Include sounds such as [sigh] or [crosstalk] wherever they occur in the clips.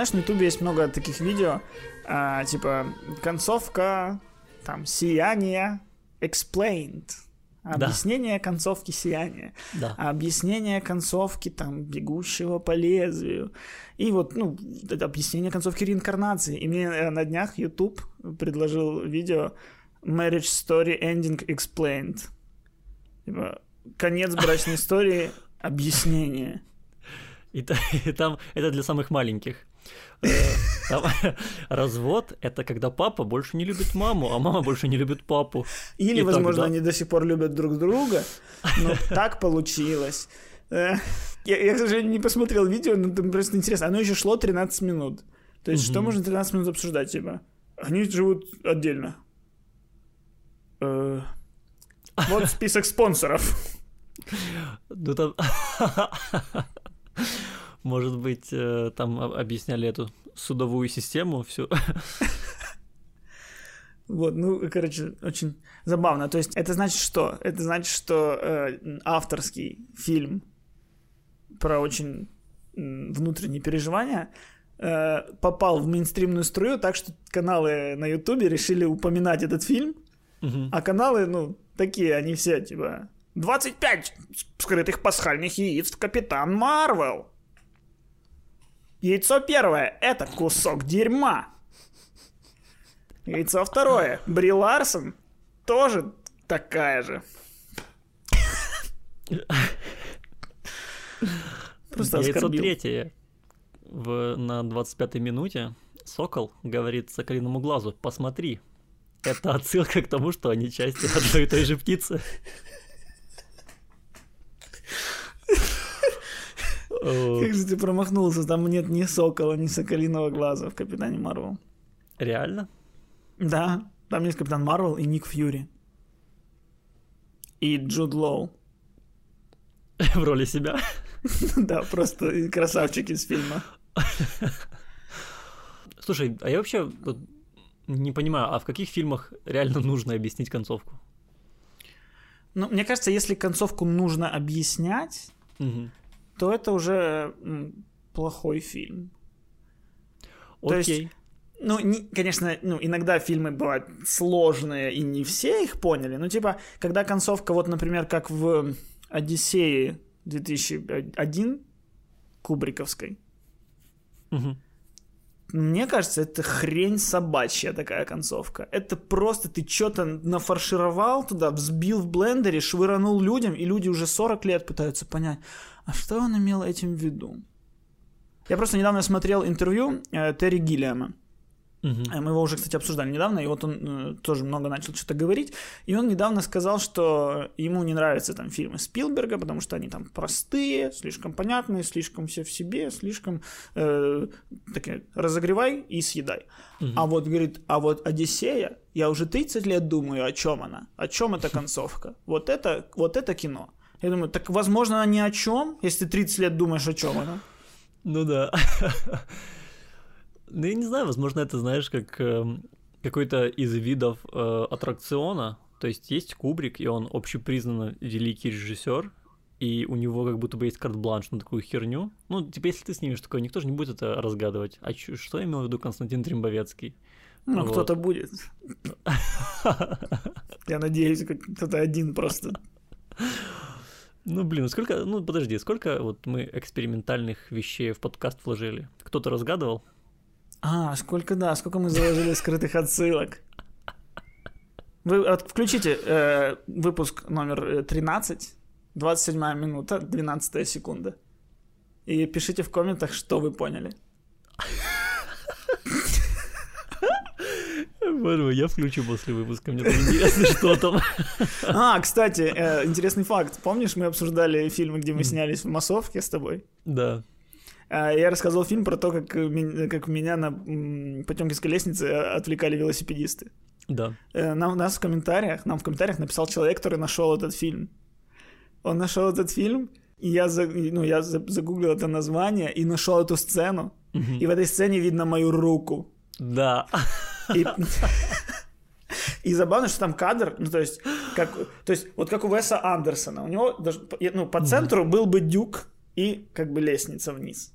знаешь, на ютубе есть много таких видео, а, типа концовка, там, сияние, explained, Объяснение да. концовки сияния. Да. Объяснение концовки там бегущего по лезвию. И вот, ну, объяснение концовки реинкарнации. И мне э, на днях YouTube предложил видео Marriage Story Ending Explained. Типа, конец брачной истории, объяснение. И, [laughs] и там это для самых маленьких. Э, [laughs] развод — это когда папа больше не любит маму, а мама больше не любит папу. Или, возможно, они до сих пор любят друг друга, но [laughs] так получилось. Э, я, к сожалению, не посмотрел видео, но там просто интересно. Оно еще шло 13 минут. То есть, что можно 13 минут обсуждать, типа? Они живут отдельно. Э, вот список спонсоров. Ну там... [laughs] Может быть, э, там объясняли эту судовую систему, всю. Вот, ну, короче, очень забавно. То есть это значит что? Это значит, что э, авторский фильм про очень внутренние переживания э, попал в мейнстримную струю, так что каналы на Ютубе решили упоминать этот фильм, угу. а каналы, ну, такие, они все, типа, 25 скрытых пасхальных яиц Капитан Марвел. Яйцо первое – это кусок дерьма. Яйцо второе – Бри Ларсон тоже такая же. Просто Яйцо оскорбил. третье. В, на 25-й минуте Сокол говорит Соколиному глазу «Посмотри». Это отсылка к тому, что они части одной и той же птицы. Как же ты промахнулся? Там нет ни сокола, ни соколиного глаза в Капитане Марвел. Реально? Да. Там есть Капитан Марвел и Ник Фьюри. И Джуд Лоу. [laughs] В роли себя? [laughs] Да, просто красавчик из фильма. [laughs] Слушай, а я вообще не понимаю, а в каких фильмах реально нужно объяснить концовку? Ну, мне кажется, если концовку нужно объяснять, то это уже плохой фильм. Окей. То есть, ну, не, конечно, ну, иногда фильмы бывают сложные, и не все их поняли. Ну, типа, когда концовка, вот, например, как в «Одиссее» 2001 Кубриковской, угу. Мне кажется, это хрень собачья такая концовка. Это просто ты что-то нафаршировал туда, взбил в блендере, швыранул людям, и люди уже 40 лет пытаются понять, а что он имел этим в виду? Я просто недавно смотрел интервью э, Терри Гиллиама. Угу. Мы его уже, кстати, обсуждали недавно, и вот он э, тоже много начал что-то говорить. И он недавно сказал, что ему не нравятся там фильмы Спилберга, потому что они там простые, слишком понятные, слишком все в себе, слишком э, такие разогревай и съедай. Угу. А вот, говорит, а вот Одиссея, я уже 30 лет думаю, о чем она, о чем эта [laughs] концовка. Вот это, вот это кино. Я думаю, так возможно она ни о чем, если ты 30 лет думаешь о чем она. Ну да. [laughs] Ну, я не знаю, возможно, это, знаешь, как э, какой-то из видов э, аттракциона. То есть есть Кубрик, и он общепризнанно великий режиссер, и у него как будто бы есть карт-бланш на такую херню. Ну, типа, если ты снимешь такое, никто же не будет это разгадывать. А чё, что имел в виду Константин Тримбовецкий? Ну, вот. кто-то будет. Я надеюсь, кто-то один просто. Ну, блин, сколько, ну, подожди, сколько вот мы экспериментальных вещей в подкаст вложили? Кто-то разгадывал? А, сколько, да, сколько мы заложили скрытых отсылок. Вы от, включите э, выпуск номер 13, 27 минута, 12 секунда. И пишите в комментах, что вы поняли. Боже я включу после выпуска, мне интересно, что там. А, кстати, э, интересный факт. Помнишь, мы обсуждали фильмы, где мы снялись в массовке с тобой? Да. А, я рассказывал фильм про то, как, как меня на Потемкинской лестнице отвлекали велосипедисты. Да. Э, нам, нас в комментариях, нам в комментариях написал человек, который нашел этот фильм. Он нашел этот фильм, и я, ну, я загуглил это название и нашел эту сцену. Угу. И в этой сцене видно мою руку. Да. И, и забавно, что там кадр, ну, то есть, как, то есть, вот как у Веса Андерсона, у него даже, ну, по центру был бы дюк и как бы лестница вниз.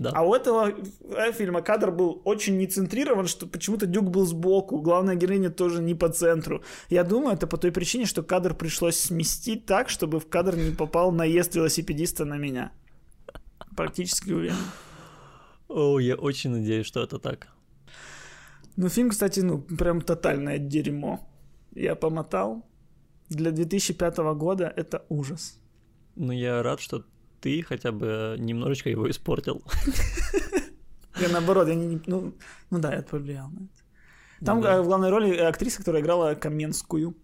Да. А у этого э, фильма кадр был очень нецентрирован, что почему-то Дюк был сбоку, главная героиня тоже не по центру. Я думаю, это по той причине, что кадр пришлось сместить так, чтобы в кадр не попал наезд велосипедиста на меня. Практически уверен. О, я очень надеюсь, что это так. Ну, фильм, кстати, ну, прям тотальное дерьмо. Я помотал. Для 2005 года это ужас. Ну, я рад, что ты хотя бы немножечко его испортил. Я наоборот, я не, ну, ну да, я повлиял на это. Там Ну да. э, в главной роли актриса, которая играла Каменскую,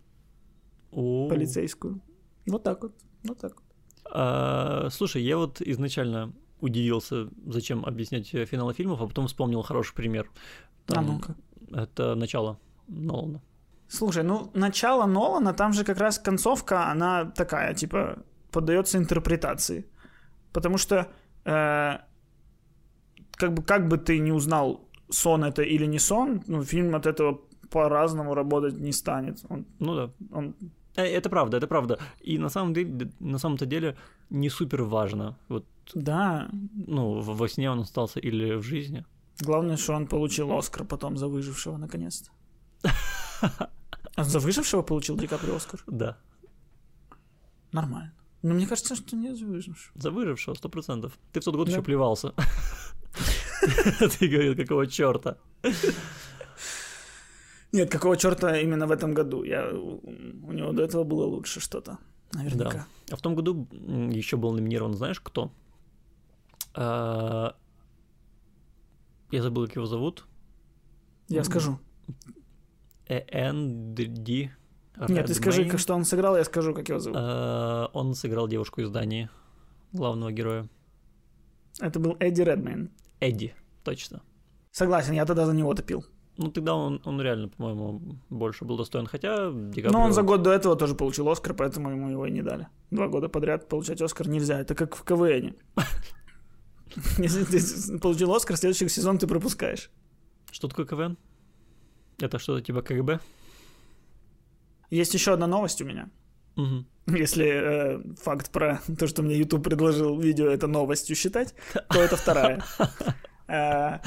О. полицейскую. Вот так вот, вот так вот. А, слушай, я вот изначально удивился, зачем объяснять э, финалы фильмов, а потом вспомнил хороший пример. А Там ну-ка. Это начало Нолана. Слушай, ну начало Нолана, там же как раз концовка, она такая, типа, поддается интерпретации. Потому что э, как, бы, как бы ты не узнал, сон это или не сон, ну, фильм от этого по-разному работать не станет. Он, Ну да. он Э, Это правда, это правда. И на самом деле, на самом-то деле, не супер важно. Вот, Да, ну, во сне он остался или в жизни. главное, что он получил Оскар потом за выжившего, наконец-то. [laughs] А за выжившего получил Ди Каприо Оскар? Да. Нормально. Но мне кажется, что не за выжившего. За выжившего, сто процентов. Ты в тот год Да. еще плевался. Ты говорил, какого черта. Нет, какого черта именно в этом году? Я, у него до этого было лучше что-то. Наверняка. Да. А в том году еще был номинирован, знаешь, кто? А, Я забыл, как его зовут. Я скажу. Э, Энди. Нет, ты скажи, что он сыграл, я скажу, как его зовут. А, Он сыграл девушку из Дании, главного героя. Это был Эдди Редмейн. Эдди, точно. Согласен, я тогда за него топил. Ну, тогда он, он реально, по-моему, больше был достоин. Хотя Ди Но он за год до этого тоже получил Оскар, поэтому ему его и не дали. Два года подряд получать Оскар нельзя. Это как в КВН. [laughs] Если ты получил Оскар, следующий сезон ты пропускаешь. Что такое КВН? Это что-то типа КГБ? Есть еще одна новость у меня. Мгм. Если э, факт про то, что мне YouTube предложил видео, это новостью считать, то это вторая. [laughs] Э,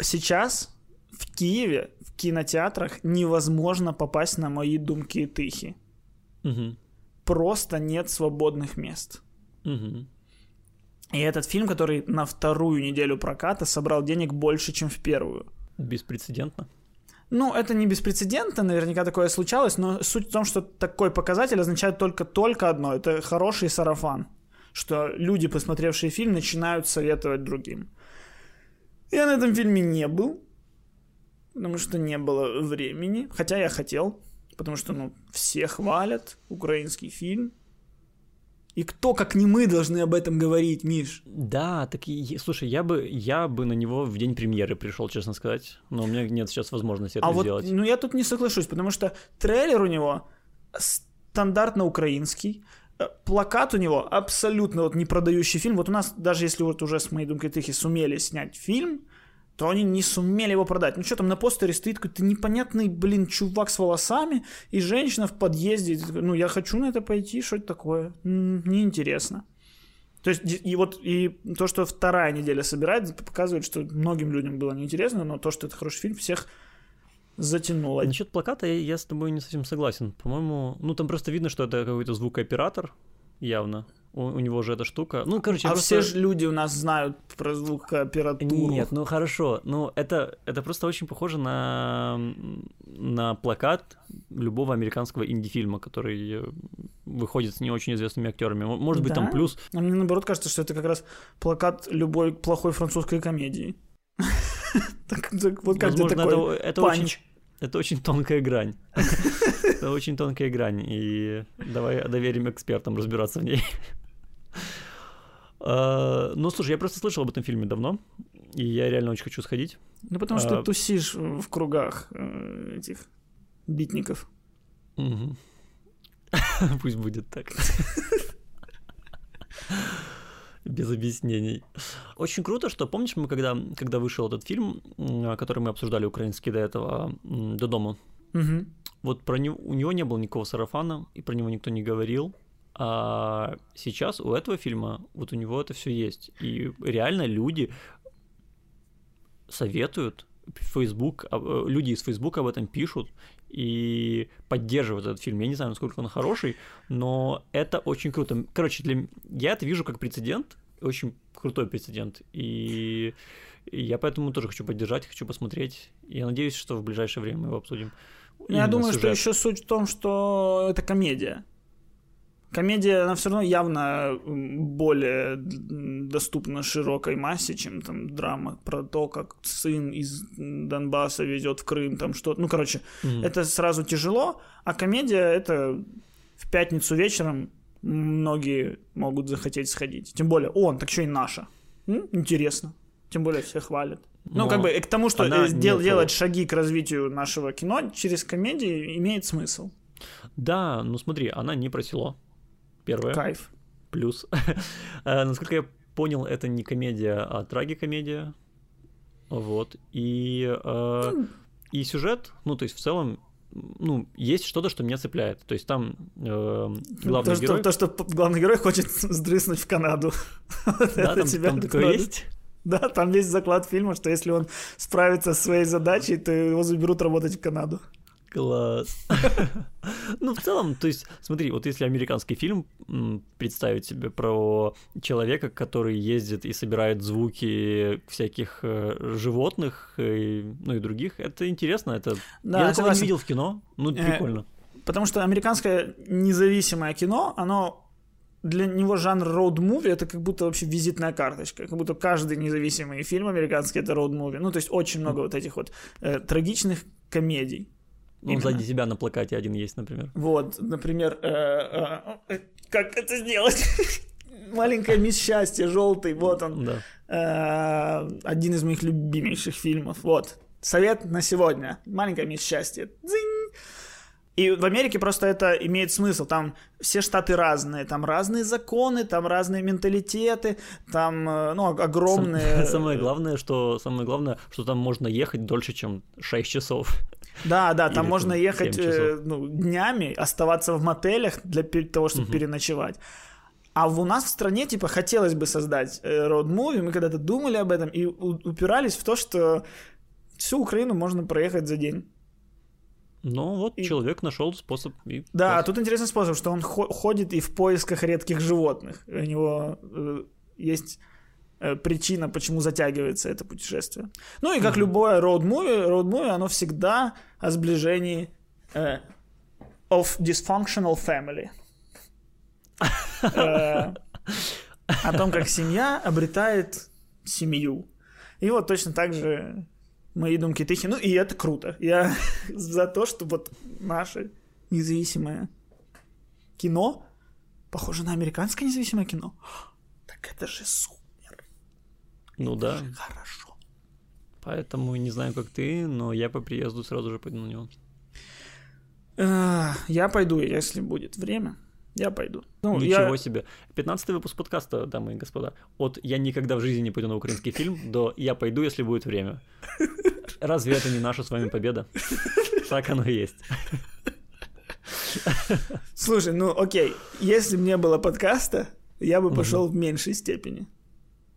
Сейчас в Киеве в кинотеатрах невозможно попасть на мои думки и тыхи. Мгм. Просто нет свободных мест. Мгм. И этот фильм, который на вторую неделю проката собрал денег больше, чем в первую. Беспрецедентно. Ну, это не беспрецедентно, наверняка такое случалось, но суть в том, что такой показатель означает только-только одно. Это хороший сарафан. Что люди, посмотревшие фильм, начинают советовать другим. Я на этом фильме не был, потому что не было времени. Хотя я хотел, потому что, ну, все хвалят украинский фильм. И кто, как не мы, должны об этом говорить, Миш? Да, так и, слушай, я бы, я бы на него в день премьеры пришел, честно сказать, но у меня нет сейчас возможности это А вот, сделать. ну я тут не соглашусь, потому что трейлер у него стандартно украинский, э, плакат у него абсолютно вот не продающий фильм. Вот у нас, даже если вот уже с моей думкой тыхи сумели снять фильм, то они не сумели его продать. Ну что там на постере стоит какой-то непонятный, блин, чувак с волосами и женщина в подъезде. Ну, я хочу на это пойти, что это такое? Неинтересно. То есть, и вот и то, что вторая неделя собирает, показывает, что многим людям было неинтересно, но то, что это хороший фильм, всех затянуло. Насчет плаката я, я с тобой не совсем согласен. По-моему, ну там просто видно, что это какой-то звукооператор, явно. У, у него же эта штука. Ну, короче, а просто... все же люди у нас знают про звукоопературу. Нет, ну хорошо. Ну, это, это просто очень похоже на, на плакат любого американского инди-фильма, который выходит с не очень известными актерами. Может быть, там Да? плюс. А мне наоборот кажется, что это как раз плакат любой плохой французской комедии. [laughs] Вот как ты такой панч. это очень тонкая грань. [laughs] Это очень тонкая грань. И давай доверим экспертам разбираться в ней. А, Ну, слушай, я просто слышал об этом фильме давно, и я реально очень хочу сходить. Ну, потому что А- ты тусишь в кругах э, этих битников. [laughs] Пусть будет так. Без объяснений. Очень круто, что помнишь, мы когда, когда вышел этот фильм, который мы обсуждали украинский до этого, до дома, Мгм. вот про него, у него не было никакого сарафана, и про него никто не говорил. А сейчас у этого фильма вот у него это все есть. И реально люди советуют, Facebook, а, э, люди из Facebook об этом пишут и поддерживают этот фильм. Я не знаю, насколько он хороший, но это очень круто. Короче, для... я это вижу как прецедент, очень крутой прецедент. И я поэтому тоже хочу поддержать, хочу посмотреть. Я надеюсь, что в ближайшее время мы его обсудим. Я думаю, сюжет. что еще суть в том, что это комедия. Комедия, она все равно явно более доступна широкой массе, чем там драма про то, как сын из Донбасса везет в Крым, там что-то. Ну, короче, mm-hmm. это сразу тяжело, а комедия это в пятницу вечером многие могут захотеть сходить. Тем более, он, так что и наша. М? Интересно. Тем более все хвалят. Но ну, как бы к тому, что э, дел, делать шаги к развитию нашего кино через комедии имеет смысл. Да, ну смотри, она не про село первое. Кайф. Плюс. [laughs] Э, насколько я понял, это не комедия, а трагикомедия. Вот. И, э, и сюжет, ну, то есть в целом, ну, есть что-то, что меня цепляет. То есть там э, главный то, герой... Что, то, что главный герой хочет [laughs] сдрыснуть в Канаду. [laughs] Да, там, тебя там такое есть? Да, там весь заклад фильма, что если он справится с своей задачей, то его заберут работать в Канаду. Класс. [laughs] ну, в целом, то есть, смотри, вот если американский фильм представить себе про человека, который ездит и собирает звуки всяких э, животных, и, ну и других, это интересно, это... Да, Я такого не видел в кино, ну, э, прикольно. Потому что американское независимое кино, оно для него жанр роуд-муви это как будто вообще визитная карточка, как будто каждый независимый фильм американский это роуд-муви. Ну, то есть очень много вот этих вот э, трагичных комедий. Именно. сзади себя на плакате один есть, например. Вот, например, э, э, э, как это сделать? [laughs] Маленькая мисс счастье, желтый, вот он. Да. Один из моих любимейших фильмов. Вот. Совет на сегодня. Маленькая мисс счастье. Дзинь. И в Америке просто это имеет смысл. Там все штаты разные, там разные законы, там разные менталитеты, там э, ну, огромные... [laughs] Самое главное, что, самое главное, что там можно ехать дольше, чем 6 часов. Да, да, там Или можно ехать э, ну, днями, оставаться в мотелях для того, чтобы угу. переночевать. А у нас в стране, типа, хотелось бы создать роуд-муви, мы когда-то думали об этом и упирались в то, что всю Украину можно проехать за день. Ну вот и... человек нашел способ. И да, класс. тут интересный способ, что он ходит и в поисках редких животных. У него э, есть Э, причина, почему затягивается это путешествие. Ну и как mm-hmm. любое роуд-муви, роуд-муви, оно всегда о сближении э, of dysfunctional family. Э, о том, как семья обретает семью. И вот точно так же мои думки тихи. Ну и это круто. Я [laughs] за то, что вот наше независимое кино похоже на американское независимое кино. Так это же супер. Ну да. Хорошо. Поэтому не знаю, как ты, но я по приезду сразу же пойду на него. Я пойду, если будет время. Я пойду. Ну, Ничего я... себе. 15 выпуск подкаста, дамы и господа. От «Я никогда в жизни не пойду на украинский фильм» до «Я пойду, если будет время». Разве это не наша с вами победа? Так оно и есть. Слушай, ну окей, если бы не было подкаста, я бы пошел в меньшей степени.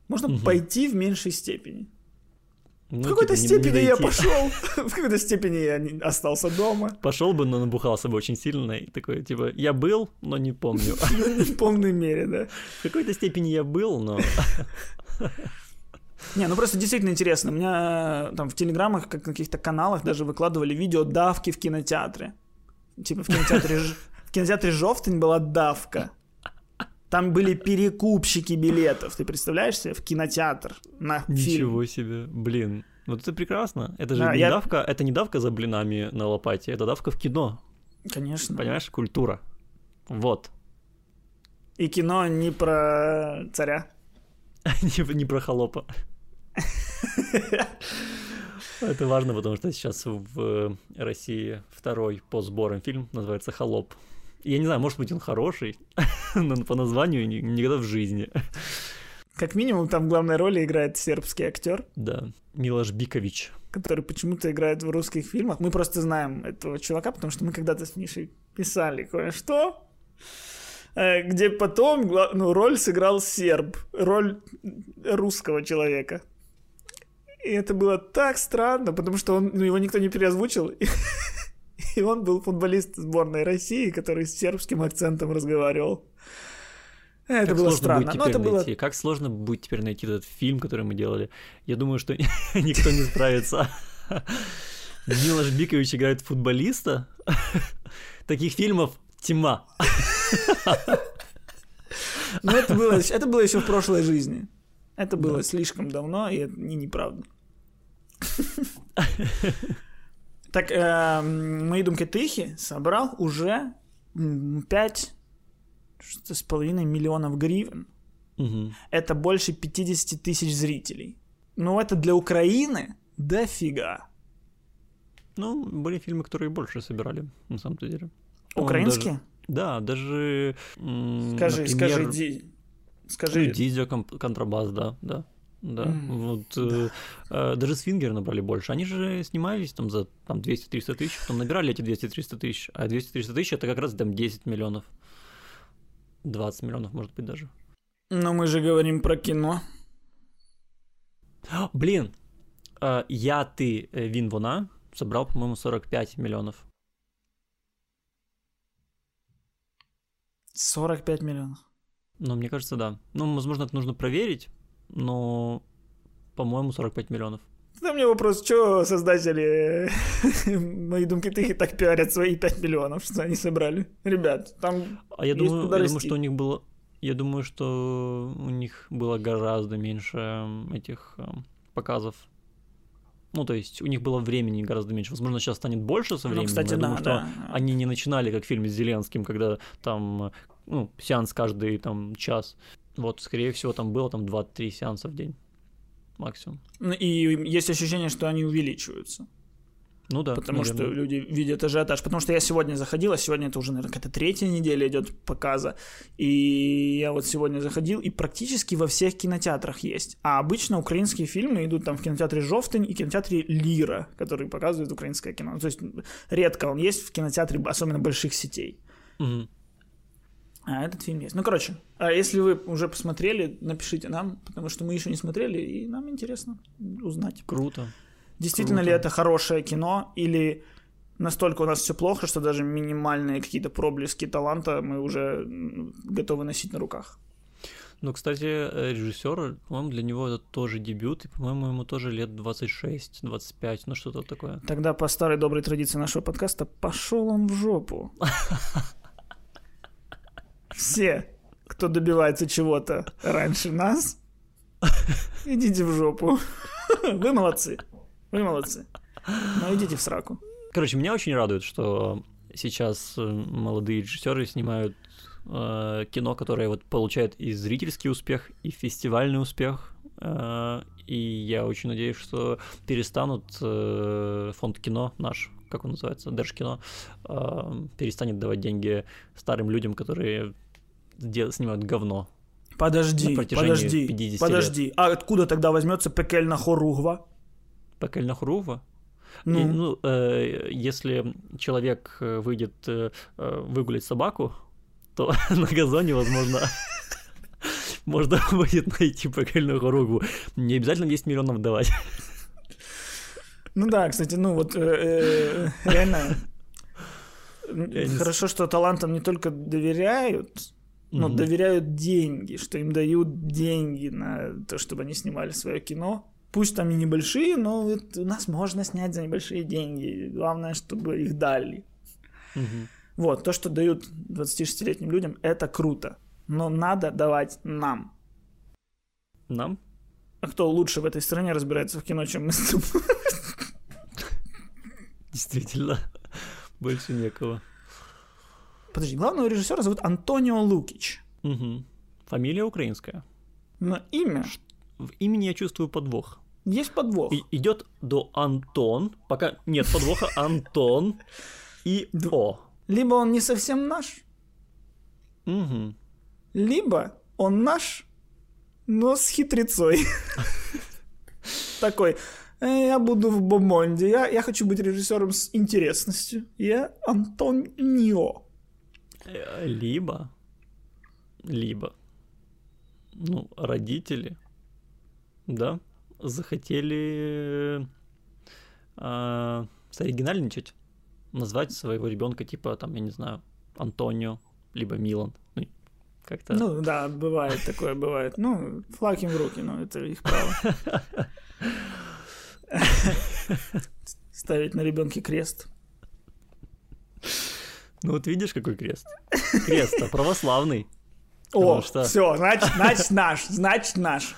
Можно угу. пойти в меньшей степени. Ну, в какой-то типа, степени не, не я пошел, [laughs] в какой-то степени я остался дома. Пошел бы, но набухался бы очень сильно. И такой, типа, я был, но не помню. [laughs] Не в полной мере, да. В какой-то степени я был, но... [laughs] Не, ну просто действительно интересно. У меня там в телеграммах, как на каких-то каналах даже выкладывали видео давки в кинотеатре. Типа в кинотеатре, в кинотеатре Жовтень была давка. Там были перекупщики билетов, ты представляешь себе, в кинотеатр на Ничего фильм. себе, блин. Вот это прекрасно. Это же да, не я... давка, это не давка за блинами на лопате, это давка в кино. Конечно. Понимаешь, культура. Вот. И кино не про царя. [laughs] не, не про холопа. Это важно, потому что сейчас в России второй по сборам фильм называется «Холоп». Я не знаю, может быть, он хороший, [laughs] но по названию никогда в жизни. Как минимум, там в главной роли играет сербский актер. Да, Милош Бикович. Который почему-то играет в русских фильмах. Мы просто знаем этого чувака, потому что мы когда-то с Мишей писали кое-что. э, где потом ну, роль сыграл серб, роль русского человека. И это было так странно, потому что он, ну, его никто не переозвучил. [laughs] [laughs] И он был футболист сборной России, который с сербским акцентом разговаривал. Это как было странно. Но это было... Как сложно будет теперь найти этот фильм, который мы делали. Я думаю, что [laughs] никто не справится. [laughs] Милош Бикович играет футболиста. Таких фильмов тьма. Но это было, это было еще в прошлой жизни. Это было да. слишком давно, и это не неправда. Так, э, мои думки тихи собрал уже 5 с половиной миллионов гривен. Угу. Это больше 50 тысяч зрителей. Ну, это для Украины дофига. Ну, были фильмы, которые больше собирали, на самом-то деле. Украинские? Даже, да, даже... Скажи, например, скажи, ди... скажи. Ну, Дизель, контрабас, да, да. Да, mm, вот да. Э, даже Свингер набрали больше. Они же снимались там за там, 200-300 тысяч, потом набирали эти 200-300 тысяч, а 200-300 тысяч это как раз там 10 миллионов. 20 миллионов, может быть, даже. Но мы же говорим про кино. Блин, э, я, ты, э, Вин Вона собрал, по-моему, 45 миллионов. 45 миллионов. Ну, мне кажется, да. Ну, возможно, это нужно проверить, но, по-моему, 45 миллионов. Тогда мне вопрос, что создатели [laughs] мои думки тихи так пиарят свои 5 миллионов, что они собрали? Ребят, там А я думаю, я думаю, что у них было... Я думаю, что у них было гораздо меньше этих эм, показов ну, то есть у них было времени гораздо меньше. Возможно, сейчас станет больше со ну, временем. Ну, кстати, я да, думаю, что да. они не начинали как фильм с Зеленским, когда там ну, сеанс каждый там час. Вот, скорее всего, там было там 2-3 сеанса в день максимум. Ну, и есть ощущение, что они увеличиваются. Ну да. Потому наверное. что люди видят ажиотаж. Потому что я сегодня заходил, а сегодня это уже, наверное, какая-то третья неделя идет показа. И я вот сегодня заходил, и практически во всех кинотеатрах есть. А обычно украинские фильмы идут там в кинотеатре Жовтень и кинотеатре Лира, который показывает украинское кино. То есть редко он есть в кинотеатре, особенно больших сетей. Угу. А этот фильм есть. Ну, короче, а если вы уже посмотрели, напишите нам, потому что мы еще не смотрели, и нам интересно узнать. Круто. Действительно Круто. ли это хорошее кино, или настолько у нас все плохо, что даже минимальные какие-то проблески таланта мы уже готовы носить на руках. Ну, кстати, э, режиссер, по-моему, для него это тоже дебют, и, по-моему, ему тоже лет 26-25, ну что-то такое. Тогда по старой доброй традиции нашего подкаста пошел он в жопу. [laughs] Все, кто добивается чего-то раньше нас, [laughs] идите в жопу. Вы молодцы. Вы молодцы. Но идите в сраку. Короче, меня очень радует, что сейчас э, молодые режиссеры снимают э, кино, которое вот получает и зрительский успех, и фестивальный успех. Э, и я очень надеюсь, что перестанут э, фонд кино наш, как он называется, Держкино, э, перестанет давать деньги старым людям, которые снимают говно. Подожди, подожди, подожди. Лет. А откуда тогда возьмется пекельна хоругва? Пекельна хоругва? Ну, и, ну э, если человек э, выйдет э, э, выгулять собаку, то [laughs] на газоне, возможно, [laughs] можно будет найти пекельную хоругву. Не обязательно 10 миллионов давать. [laughs] Ну да, кстати, ну вот реально хорошо, что талантам не только доверяют, но доверяют деньги, что им дают деньги на то, чтобы они снимали свое кино. Пусть там и небольшие, но у нас можно снять за небольшие деньги. Главное, чтобы их дали. Вот, то, что дают 26-летним людям, это круто. Но надо давать нам. Нам? А кто лучше в этой стране разбирается в кино, чем мы с тобой? Действительно, [laughs] больше некого. Подожди, главного режиссера зовут Антонио Лукич. Угу. Фамилия украинская. Но имя? В имени я чувствую подвох. Есть подвох. И идет до Антон, пока нет подвоха, [laughs] Антон и О. Либо он не совсем наш, угу. либо он наш, но с хитрецой. [laughs] Такой, «Э, я буду в Бомонде, я, я хочу быть режиссером с интересностью. Я Антонио. Э, либо либо, ну, родители, да, захотели э, соригинальничать, назвать своего ребенка типа, там, я не знаю, Антонио, либо Милан. Ну, как-то... Ну, да, бывает такое, бывает. Ну, флаг им в руки, но это их право. [laughs] [laughs] Ставить на ребенке крест. Ну вот видишь, какой крест? Крест-то православный. О, что... все, значит, значит наш, значит наш.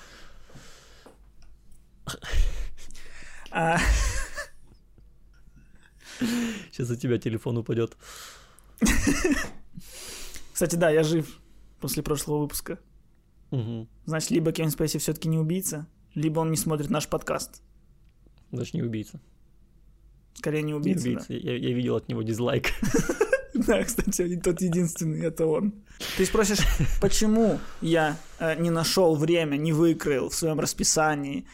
А... Сейчас за тебя телефон упадет. Кстати, да, я жив после прошлого выпуска. Угу. Значит, либо Кевин Спейси все-таки не убийца, либо он не смотрит наш подкаст. Значит, не убийца. Скорее не убийца. Не убийца. Да. Я, я видел от него дизлайк. [laughs] Да, кстати, тот единственный, это он. Ты спросишь, почему я э, не нашел время, не выкроил в своем расписании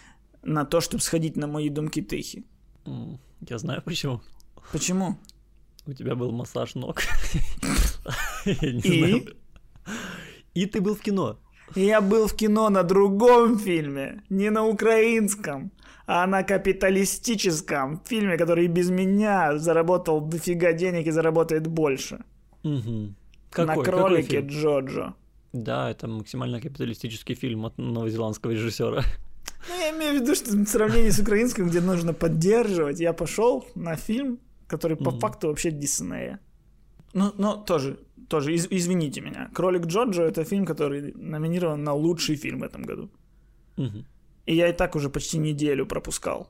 на то, чтобы сходить на мои думки тыхи? Я знаю почему. Почему? У тебя был массаж ног. [laughs] И? И ты был в кино. Я был в кино на другом фильме, не на украинском, а на капиталистическом фильме, который без меня заработал дофига денег и заработает больше. Угу. Какой, на кролике Джоджо. Да, это максимально капиталистический фильм от новозеландского режиссера. Ну, я имею в виду, что в сравнении с украинским, где нужно поддерживать, я пошел на фильм, который по mm-hmm. факту вообще Диснея. Ну, но тоже, тоже, из, извините меня. Кролик Джоджо это фильм, который номинирован на лучший фильм в этом году. Mm-hmm. И я и так уже почти неделю пропускал.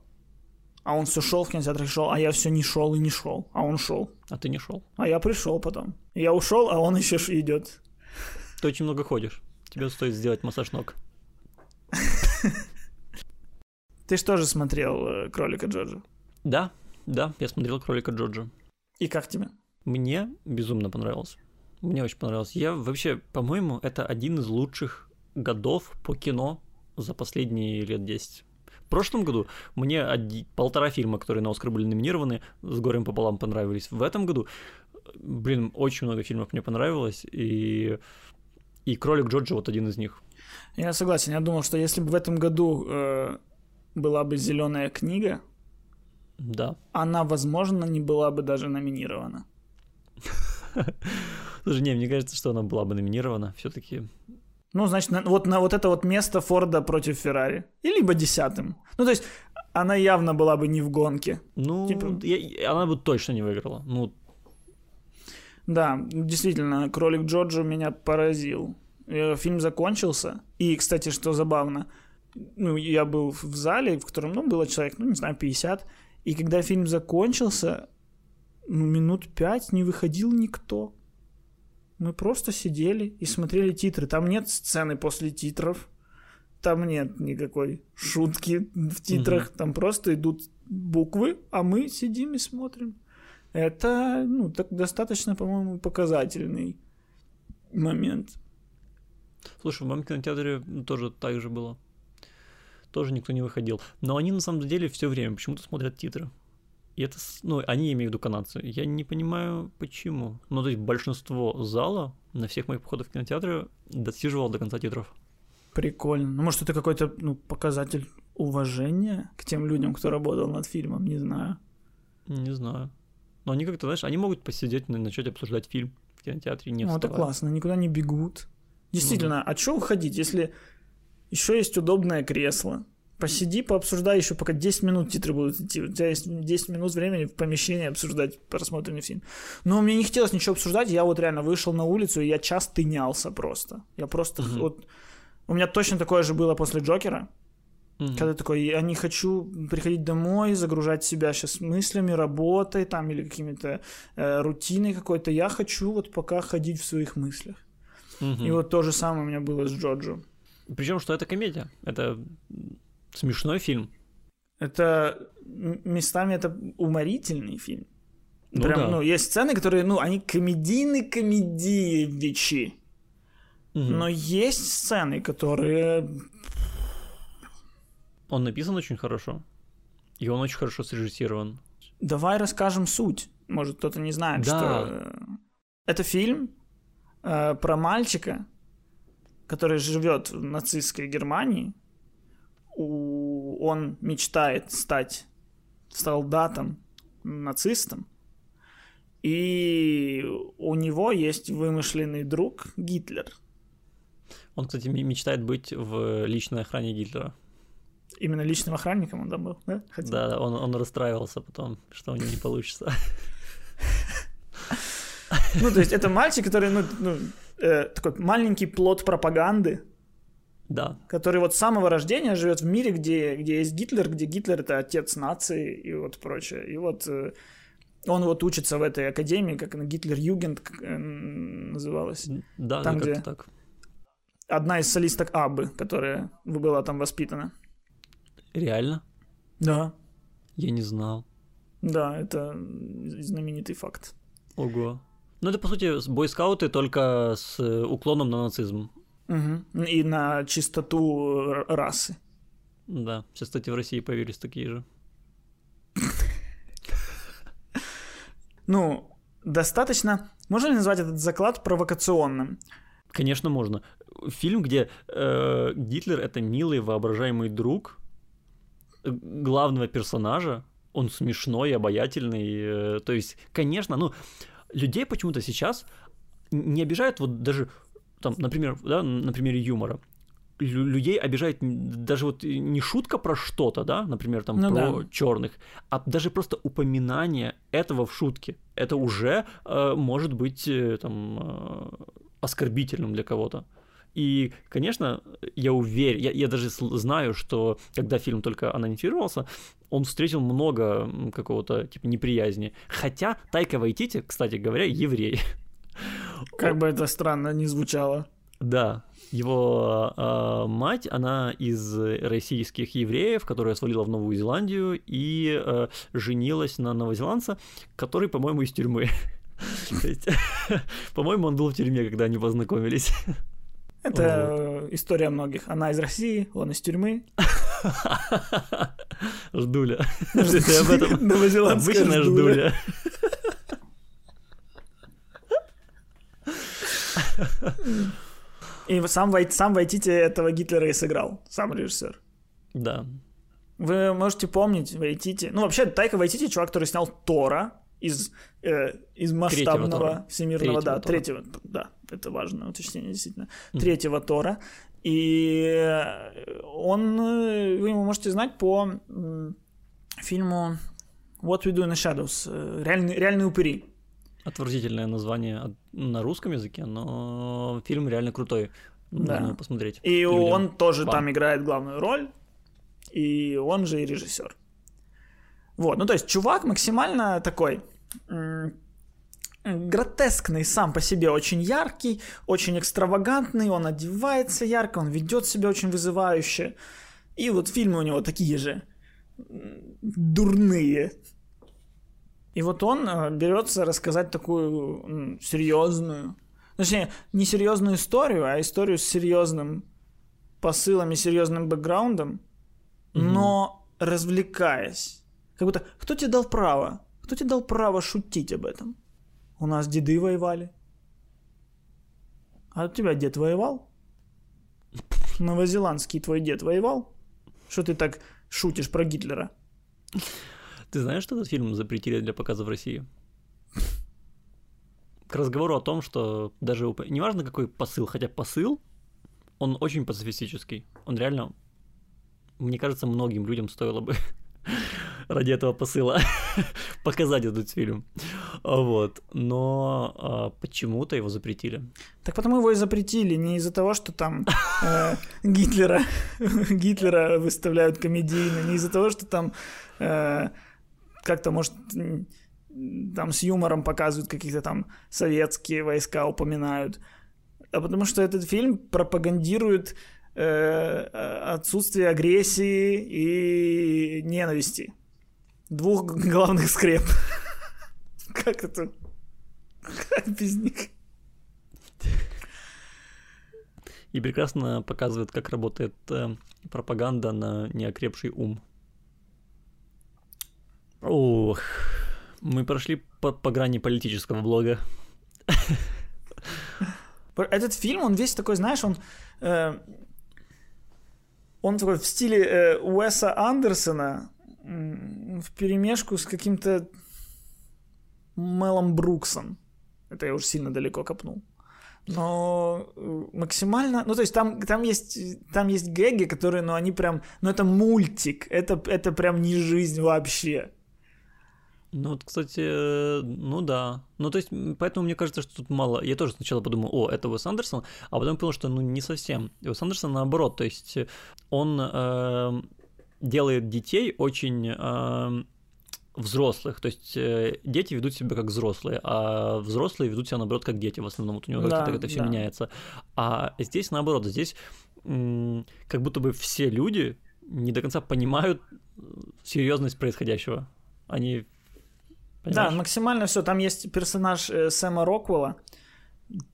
А он все шел в кинотеатр шел, а я все не шел и не шел. А он шел. А ты не шел. А я пришел потом. Я ушел, а он еще идет. Ты очень много ходишь. Тебе стоит сделать массаж ног. [laughs] Ты же тоже смотрел э, кролика Джорджа? Да, да, я смотрел кролика Джорджа. И как тебе? Мне безумно понравилось. Мне очень понравилось. Я вообще, по-моему, это один из лучших годов по кино за последние лет 10. В прошлом году мне один, полтора фильма, которые на Оскар были номинированы, с горем пополам понравились. В этом году, блин, очень много фильмов мне понравилось, и, и «Кролик Джорджа» вот один из них. Я согласен. Я думал, что если бы в этом году э, была бы зеленая книга, да. она, возможно, не была бы даже номинирована. [laughs] Слушай, не, мне кажется, что она была бы номинирована все-таки. Ну, значит, на, вот на вот это вот место Форда против Феррари. И либо десятым. Ну, то есть, она явно была бы не в гонке. Ну, типа... я, она бы точно не выиграла. Ну, да, действительно, кролик Джорджо меня поразил. Э, фильм закончился. И, кстати, что забавно, ну, я был в зале, в котором, ну, было человек, ну, не знаю, 50. И когда фильм закончился, ну, минут пять не выходил никто. Мы просто сидели и смотрели титры. Там нет сцены после титров. Там нет никакой шутки в титрах. Угу. Там просто идут буквы, а мы сидим и смотрим. Это, ну, так достаточно, по-моему, показательный момент. Слушай, в моем кинотеатре тоже так же было тоже никто не выходил. Но они на самом деле все время почему-то смотрят титры. И это, ну, они имеют в виду канадцы. Я не понимаю, почему. Ну, то есть большинство зала на всех моих походах в кинотеатры досиживало до конца титров. Прикольно. Ну, может, это какой-то ну, показатель уважения к тем людям, кто работал над фильмом, не знаю. Не знаю. Но они как-то, знаешь, они могут посидеть и начать обсуждать фильм в кинотеатре, не Ну, это классно, никуда не бегут. Действительно, ну, да. а что уходить, если еще есть удобное кресло. Посиди, пообсуждай еще, пока 10 минут титры будут идти. У тебя есть 10 минут времени в помещении обсуждать просмотренный фильм. Но мне не хотелось ничего обсуждать. Я вот реально вышел на улицу, и я час тынялся просто. Я просто... Mm-hmm. Вот... У меня точно такое же было после Джокера. Mm-hmm. Когда такой, я не хочу приходить домой, загружать себя сейчас мыслями, работой там или какими-то э, рутиной какой-то. Я хочу вот пока ходить в своих мыслях. Mm-hmm. И вот то же самое у меня было с Джоджо. Причем, что это комедия. Это смешной фильм. Это местами это уморительный фильм. Ну, Прям, да. ну, есть сцены, которые, ну, они комедийные комедиевичи. Угу. Но есть сцены, которые... Он написан очень хорошо. И он очень хорошо срежиссирован. Давай расскажем суть. Может, кто-то не знает, да. что... Это фильм э, про мальчика, который живет в нацистской Германии. Он мечтает стать солдатом, нацистом, и у него есть вымышленный друг Гитлер. Он, кстати, мечтает быть в личной охране Гитлера. Именно личным охранником он там был, да? Хотел? Да, он, он расстраивался потом, что у него не получится. Ну, то есть это мальчик, который, ну, ну э, такой маленький плод пропаганды. Да. Который вот с самого рождения живет в мире, где, где есть Гитлер, где Гитлер это отец нации и вот прочее. И вот э, он вот учится в этой академии, как на Гитлер Югент э, называлась. Да, там, где так. Одна из солисток Абы, которая была там воспитана. Реально? Да. Я не знал. Да, это знаменитый факт. Ого. Ну, это, по сути, бойскауты только с уклоном на нацизм. Угу. И на чистоту расы. Да, сейчас, кстати, в России появились такие же. Ну, достаточно... Можно ли назвать этот заклад провокационным? Конечно, можно. Фильм, где э, Гитлер это милый воображаемый друг э, главного персонажа, он смешной, обаятельный. Э, то есть, конечно, ну, людей почему-то сейчас не обижают вот даже там, например, да, на примере юмора людей обижает даже вот не шутка про что-то, да, например, там ну, про да. черных, а даже просто упоминание этого в шутке. Это уже э, может быть э, там э, оскорбительным для кого-то. И, конечно, я уверен, я, я даже знаю, что когда фильм только анонсировался, он встретил много какого-то типа неприязни. Хотя Тайка Вайтити, кстати говоря, еврей. [laughs] Как бы это странно не звучало. Да, его э, мать, она из российских евреев, которая свалила в Новую Зеландию и э, женилась на новозеландце, который, по-моему, из тюрьмы. [laughs] [laughs] По-моему, он был в тюрьме, когда они познакомились. [laughs] Это вот. история многих. Она из России, он из тюрьмы. Ждуля. Ты об этом. Новозеландская ждуля. И сам, сам Вайтити этого Гитлера и сыграл, сам режиссер. Да. Вы можете помнить Вайтити. Ну, вообще, Тайка Вайтити чувак, который снял Тора из, э, из масштабного всемирного, третьего да, Тора. третьего, да, это важное уточнение, действительно, mm-hmm. третьего Тора. И он, вы его можете знать по фильму What We Do in the Shadows, э, реальные, реальные упыри. Отвратительное название на русском языке, но фильм реально крутой. Да. посмотреть. И людям. он тоже Фан. там играет главную роль, и он же и режиссер. Вот, ну то есть чувак максимально такой гротескный сам по себе, очень яркий, очень экстравагантный, он одевается ярко, он ведет себя очень вызывающе. И вот фильмы у него такие же дурные. И вот он э, берется рассказать такую серьезную, точнее, не серьезную историю, а историю с серьезным посылом и серьезным бэкграундом, угу. но развлекаясь. Как будто, кто тебе дал право? Кто тебе дал право шутить об этом? У нас деды воевали. А у тебя дед воевал? [laughs] Новозеландский твой дед воевал? Что ты так шутишь про Гитлера? [laughs] Ты знаешь, что этот фильм запретили для показа в России? К разговору о том, что даже неважно какой посыл, хотя посыл, он очень пацифистический. Он реально, мне кажется, многим людям стоило бы [laughs] ради этого посыла [laughs] показать этот фильм. Вот. Но а, почему-то его запретили. Так потому его и запретили, не из-за того, что там э, [laughs] Гитлера, Гитлера выставляют комедийно, не из-за того, что там э, как-то, может, там с юмором показывают какие-то там советские войска, упоминают, а потому что этот фильм пропагандирует э, отсутствие агрессии и ненависти. Двух главных скреп. [laughs] Как это? Без них? И прекрасно показывает, как работает э, пропаганда на неокрепший ум. Ох, мы прошли по, по грани политического блога. Этот фильм, он весь такой, знаешь, он э, он такой в стиле э, Уэса Андерсона в перемешку с каким-то Мелом Бруксом. Это я уже сильно далеко копнул. Но э, максимально... Ну, то есть там, там, есть, там есть гэги, которые, ну, они прям... Ну, это мультик. Это, это прям не жизнь вообще. Ну, вот, кстати, э, ну да. Ну, то есть, поэтому мне кажется, что тут мало. Я тоже сначала подумал, о, это Уэс Андерсон, а потом понял, что ну не совсем. Уэс Андерсон наоборот, то есть он э, делает детей очень э, взрослых. То есть э, дети ведут себя как взрослые, а взрослые ведут себя наоборот как дети в основном. Вот у него да, как-то это все да. меняется. А здесь наоборот, здесь м- как будто бы все люди не до конца понимают серьезность происходящего. Они Понимаешь? Да, максимально все. Там есть персонаж э, Сэма Роквелла,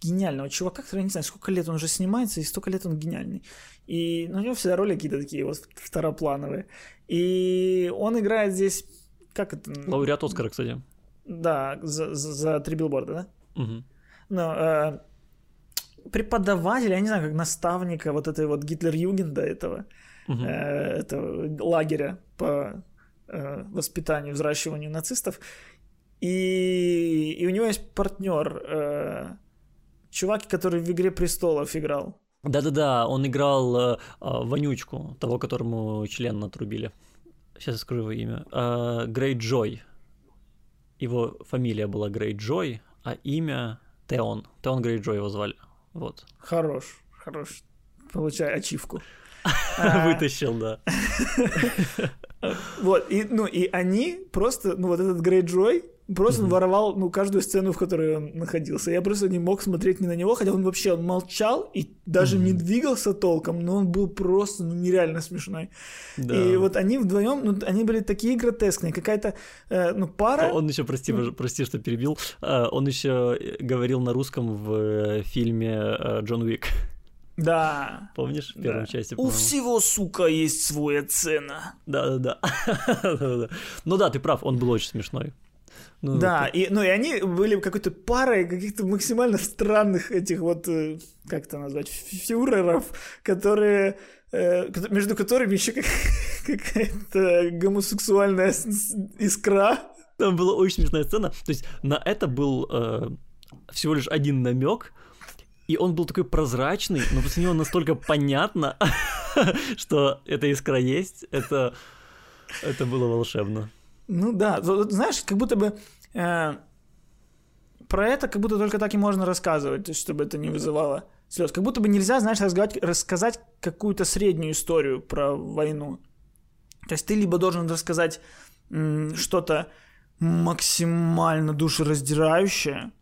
гениального чувака, который, не знаю, сколько лет он уже снимается, и столько лет он гениальный. И ну, у него всегда роли какие-то такие вот второплановые. И он играет здесь... Как это? Лауреат Оскара, кстати. Да, за, за, за три билборда, да? Угу. Но, э, преподавателя, я не знаю, как наставника вот этой вот Гитлер-Югенда этого, угу. э, этого лагеря по э, воспитанию, взращиванию нацистов. И, и у него есть партнер, э, чувак, который в «Игре престолов» играл. Да-да-да, он играл э, э, Вонючку, того, которому член отрубили. Сейчас я скажу его имя. Э, Грей Джой. Его фамилия была Грей Джой, а имя Теон. Теон Грей Джой его звали. Вот. Хорош, хорош. Получай ачивку. [laughs] Вытащил, да. [laughs] Вот, и, ну, и они просто, ну, вот этот Грей Джой, просто mm-hmm. воровал, ну, каждую сцену, в которой он находился. Я просто не мог смотреть ни на него, хотя он вообще он молчал и даже mm-hmm. не двигался толком, но он был просто ну, нереально смешной. Да. И вот они вдвоем, ну, они были такие гротескные, какая-то, э, ну, пара... Он еще, прости, ну... прости, что перебил, э, он еще говорил на русском в э, фильме э, «Джон Уик». Да. Помнишь в первой да. части? У всего, сука, есть своя цена. Да-да-да. [laughs] ну да, ты прав, он был очень смешной. Ну, да, это... и, ну и они были какой-то парой каких-то максимально странных этих вот, э, как это назвать, фюреров, которые, э, между которыми еще как, [laughs] какая-то гомосексуальная искра. Там была очень смешная сцена, то есть на это был э, всего лишь один намек, и он был такой прозрачный, но после него настолько понятно, [laughs] что эта искра есть. Это, это было волшебно. Ну да, знаешь, как будто бы э, про это как будто только так и можно рассказывать, чтобы это не вызывало слез. Как будто бы нельзя, знаешь, рассказать, рассказать какую-то среднюю историю про войну. То есть ты либо должен рассказать м, что-то максимально душераздирающее,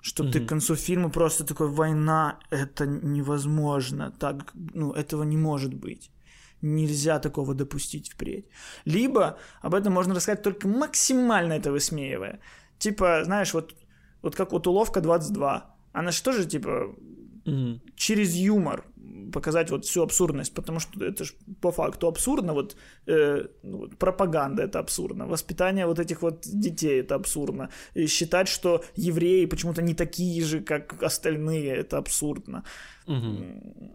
что mm-hmm. ты к концу фильма просто такой война это невозможно так ну этого не может быть нельзя такого допустить впредь либо об этом можно рассказать только максимально это высмеивая типа знаешь вот вот как вот уловка 22 она же тоже типа mm-hmm. через юмор показать вот всю абсурдность, потому что это же по факту абсурдно, вот, э, ну, вот пропаганда это абсурдно, воспитание вот этих вот детей это абсурдно, и считать, что евреи почему-то не такие же, как остальные, это абсурдно. Угу.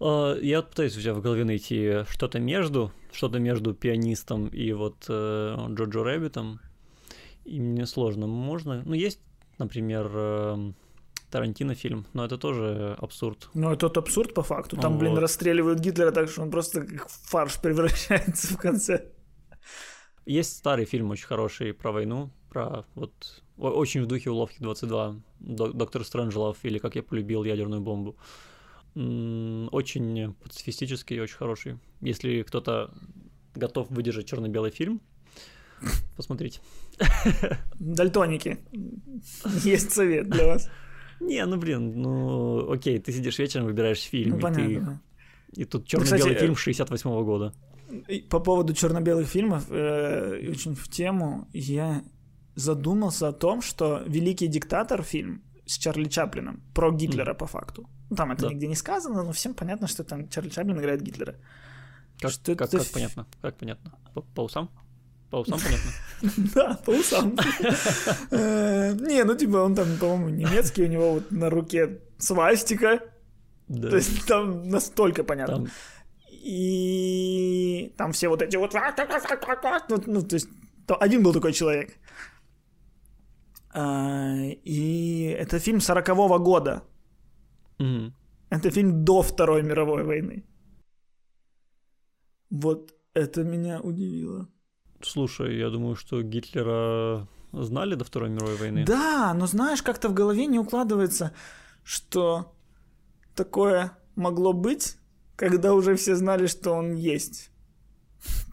Я пытаюсь у тебя в голове найти что-то между, что-то между пианистом и вот э, Jojo Rabbit ом, и мне сложно. Можно, ну есть, например, э, Тарантино фильм, но это тоже абсурд. Ну, это абсурд по факту. Там, вот. блин, расстреливают Гитлера так, что он просто как фарш превращается в конце. Есть старый фильм очень хороший про войну, про вот очень в духе уловки 22, Доктор Стрэнджелов или Как я полюбил ядерную бомбу. Очень пацифистический и очень хороший. Если кто-то готов выдержать черно-белый фильм, [laughs] посмотрите. [laughs] Дальтоники. [laughs] Есть совет для вас. Не, ну блин, ну окей, ты сидишь вечером, выбираешь фильм, ну, и понятно. ты... И тут черно-белый фильм 68-го года. По поводу черно-белых фильмов, э, очень в тему, я задумался о том, что «Великий диктатор» фильм с Чарли Чаплином про Гитлера mm. по факту. Ну, там это да. нигде не сказано, но всем понятно, что там Чарли Чаплин играет Гитлера. Как, что как, это... как понятно? Как понятно? По, по усам? По усам понятно? [laughs] Да, по усам. Э, не, ну типа он там, по-моему, немецкий, у него вот на руке свастика. То есть там настолько понятно. И там все вот эти вот... Ну, то есть один был такой человек. А, и это фильм 40-го года. Mm. Это фильм до Второй мировой войны. Вот это меня удивило. Слушай, я думаю, что Гитлера знали до Второй мировой войны. Да, но знаешь, как-то в голове не укладывается, что такое могло быть, когда уже все знали, что он есть.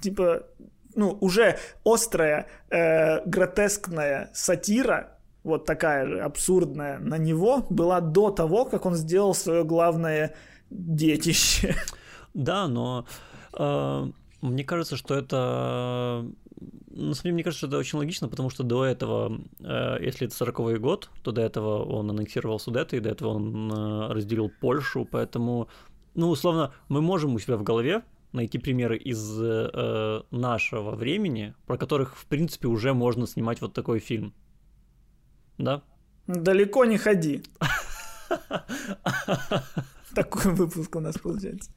Типа, ну, уже острая, э, гротескная сатира, вот такая же абсурдная, на него была до того, как он сделал свое главное детище. Да, но э, мне кажется, что это на самом деле, мне кажется, что это очень логично, потому что до этого, э, если это 40-й год, то до этого он аннексировал Судеты, и до этого он э, разделил Польшу, поэтому, ну, условно, мы можем у себя в голове найти примеры из э, нашего времени, про которых, в принципе, уже можно снимать вот такой фильм. Да? Далеко не ходи. [laughs] Такой выпуск у нас получается.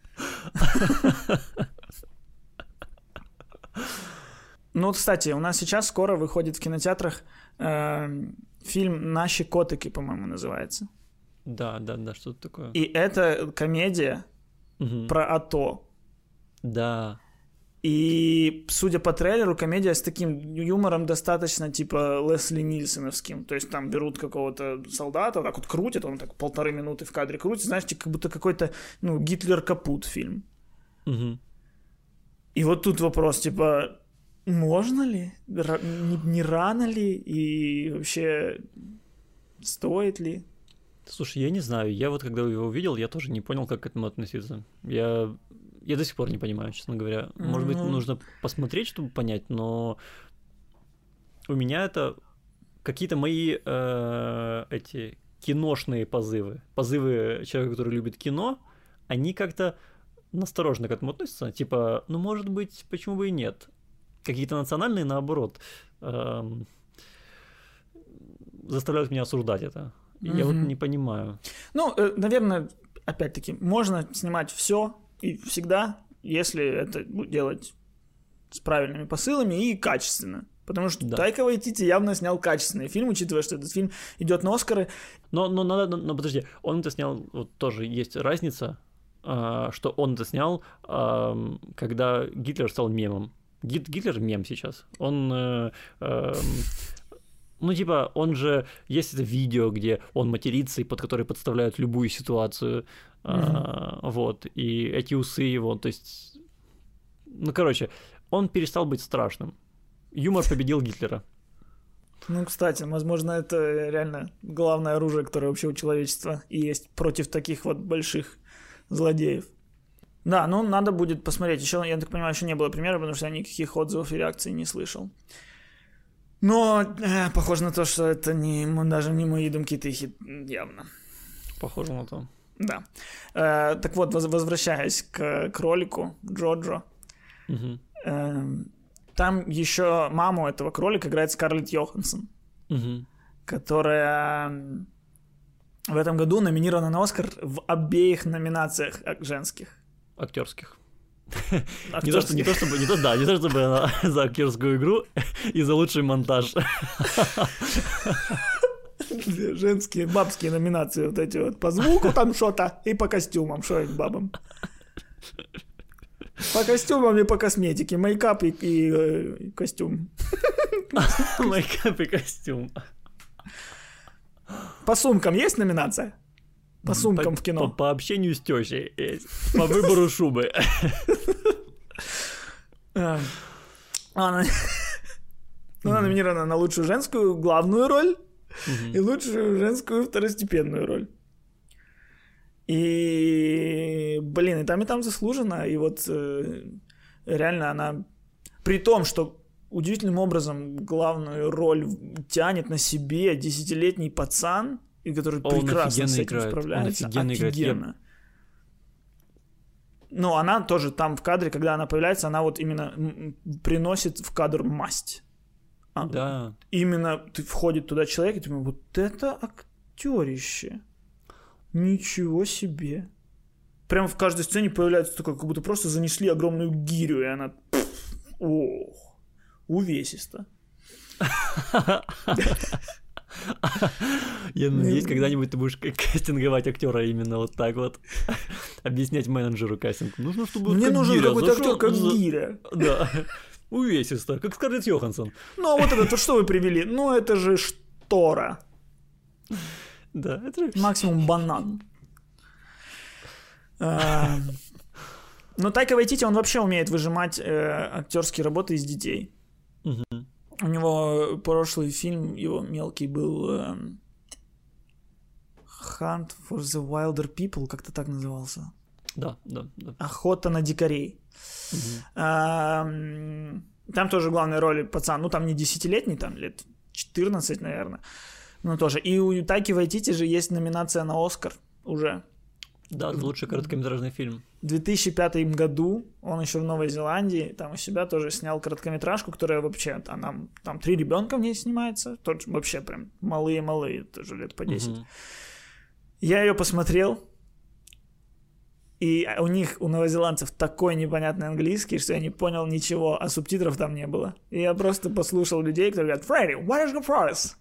[laughs] Ну, кстати, у нас сейчас скоро выходит в кинотеатрах э, фильм «Наши котики», по-моему, называется. Да, да, да, что-то такое. И это комедия угу. про АТО. Да. И, судя по трейлеру, комедия с таким юмором достаточно, типа, Лесли Нильсоновским. То есть там берут какого-то солдата, так вот крутят, он так полторы минуты в кадре крутит, знаешь, типа, как будто какой-то, ну, Гитлер капут фильм. Угу. И вот тут вопрос, типа, можно ли? Не, не рано ли? И вообще стоит ли? Слушай, я не знаю. Я вот когда его увидел, я тоже не понял, как к этому относиться. Я, я до сих пор не понимаю, честно говоря. Может быть, ну. нужно посмотреть, чтобы понять, но у меня это какие-то мои э, эти киношные позывы, позывы человека, который любит кино, они как-то настороженно к этому относятся. Типа, ну, может быть, почему бы и нет? какие-то национальные, наоборот, эм, заставляют меня осуждать это. Mm-hmm. Я вот не понимаю. Ну, э, наверное, опять-таки, можно снимать все и всегда, если это делать с правильными посылами и качественно. Потому что да. Тайка Вайтити явно снял качественный фильм, учитывая, что этот фильм идет на Оскары. Но, но, но, но, но подожди, он это снял, вот тоже есть разница, э, что он это снял, э, когда Гитлер стал мемом. Гит, Гитлер мем сейчас. Он... Э, э, ну, типа, он же... Есть это видео, где он матерится, и под который подставляют любую ситуацию. Mm-hmm. Э, вот. И эти усы его, то есть... Ну, короче, он перестал быть страшным. Юмор победил Гитлера. Ну, кстати, возможно, это реально главное оружие, которое вообще у человечества и есть против таких вот больших злодеев. Да, ну надо будет посмотреть. Еще, я так понимаю, еще не было примера, потому что я никаких отзывов и реакций не слышал. Но э, похоже на то, что это не, даже не мои думки тихи, явно. Похоже на то. Да. Э, так вот, возвращаясь к кролику Джоджо. Угу. Э, там еще маму этого кролика играет Скарлетт Йоханссон. Угу. Которая в этом году номинирована на Оскар в обеих номинациях женских актерских. Не то, что, не то, чтобы, не то, да, не то, чтобы она [laughs] за актерскую игру и за лучший монтаж. Женские, бабские номинации вот эти вот. По звуку там что-то и по костюмам, что это бабам. По костюмам и по косметике. Мейкап и, и э, костюм. Мейкап и костюм. По сумкам есть номинация? По сумкам по, в кино. По, по общению с тещей. По выбору шубы. А, она номинирована на лучшую женскую главную роль и лучшую женскую второстепенную роль. И, блин, и там, и там заслуженно. И вот э, реально она... При том, что удивительным образом главную роль тянет на себе десятилетний пацан, и который он прекрасно с этим играет. справляется. Он офигенно, офигенно. Играет. Но она тоже там в кадре, когда она появляется, она вот именно приносит в кадр масть. А, да. Именно ты входит туда человек, и ты думаешь, вот это актерище. Ничего себе. прям в каждой сцене появляется такой, как будто просто занесли огромную гирю, и она... Ох, увесисто. [laughs] Я надеюсь, когда-нибудь ты будешь кастинговать актера именно вот так вот. Объяснять менеджеру кастинг. Нужно, чтобы Мне нужен какой-то актер, как гиря. Да. Увесисто, как Скарлетт Йоханссон. Ну, а вот это, то что вы привели? Ну, это же штора. Да, это же... Максимум банан. А, Но Тайка Вайтити, он вообще умеет выжимать э, актерские работы из детей. У него прошлый фильм, его мелкий был эм, Hunt for the Wilder People, как-то так назывался. Да, да, да. Охота на дикарей. А, м, Там тоже главной роли пацан, ну там не десятилетний, там лет 14, наверное. Ну тоже. И у Тайки Вайтити же есть номинация на Оскар уже. Да, за лучший короткометражный фильм. В 2005 году он еще в Новой Зеландии, там у себя тоже снял короткометражку, которая вообще, там, там, три ребенка в ней снимается, тоже вообще прям малые-малые, тоже лет по 10. Мгм. Я ее посмотрел, и у них, у новозеландцев, такой непонятный английский, что я не понял ничего, а субтитров там не было. И я просто послушал людей, которые говорят, Фредди, what is your price?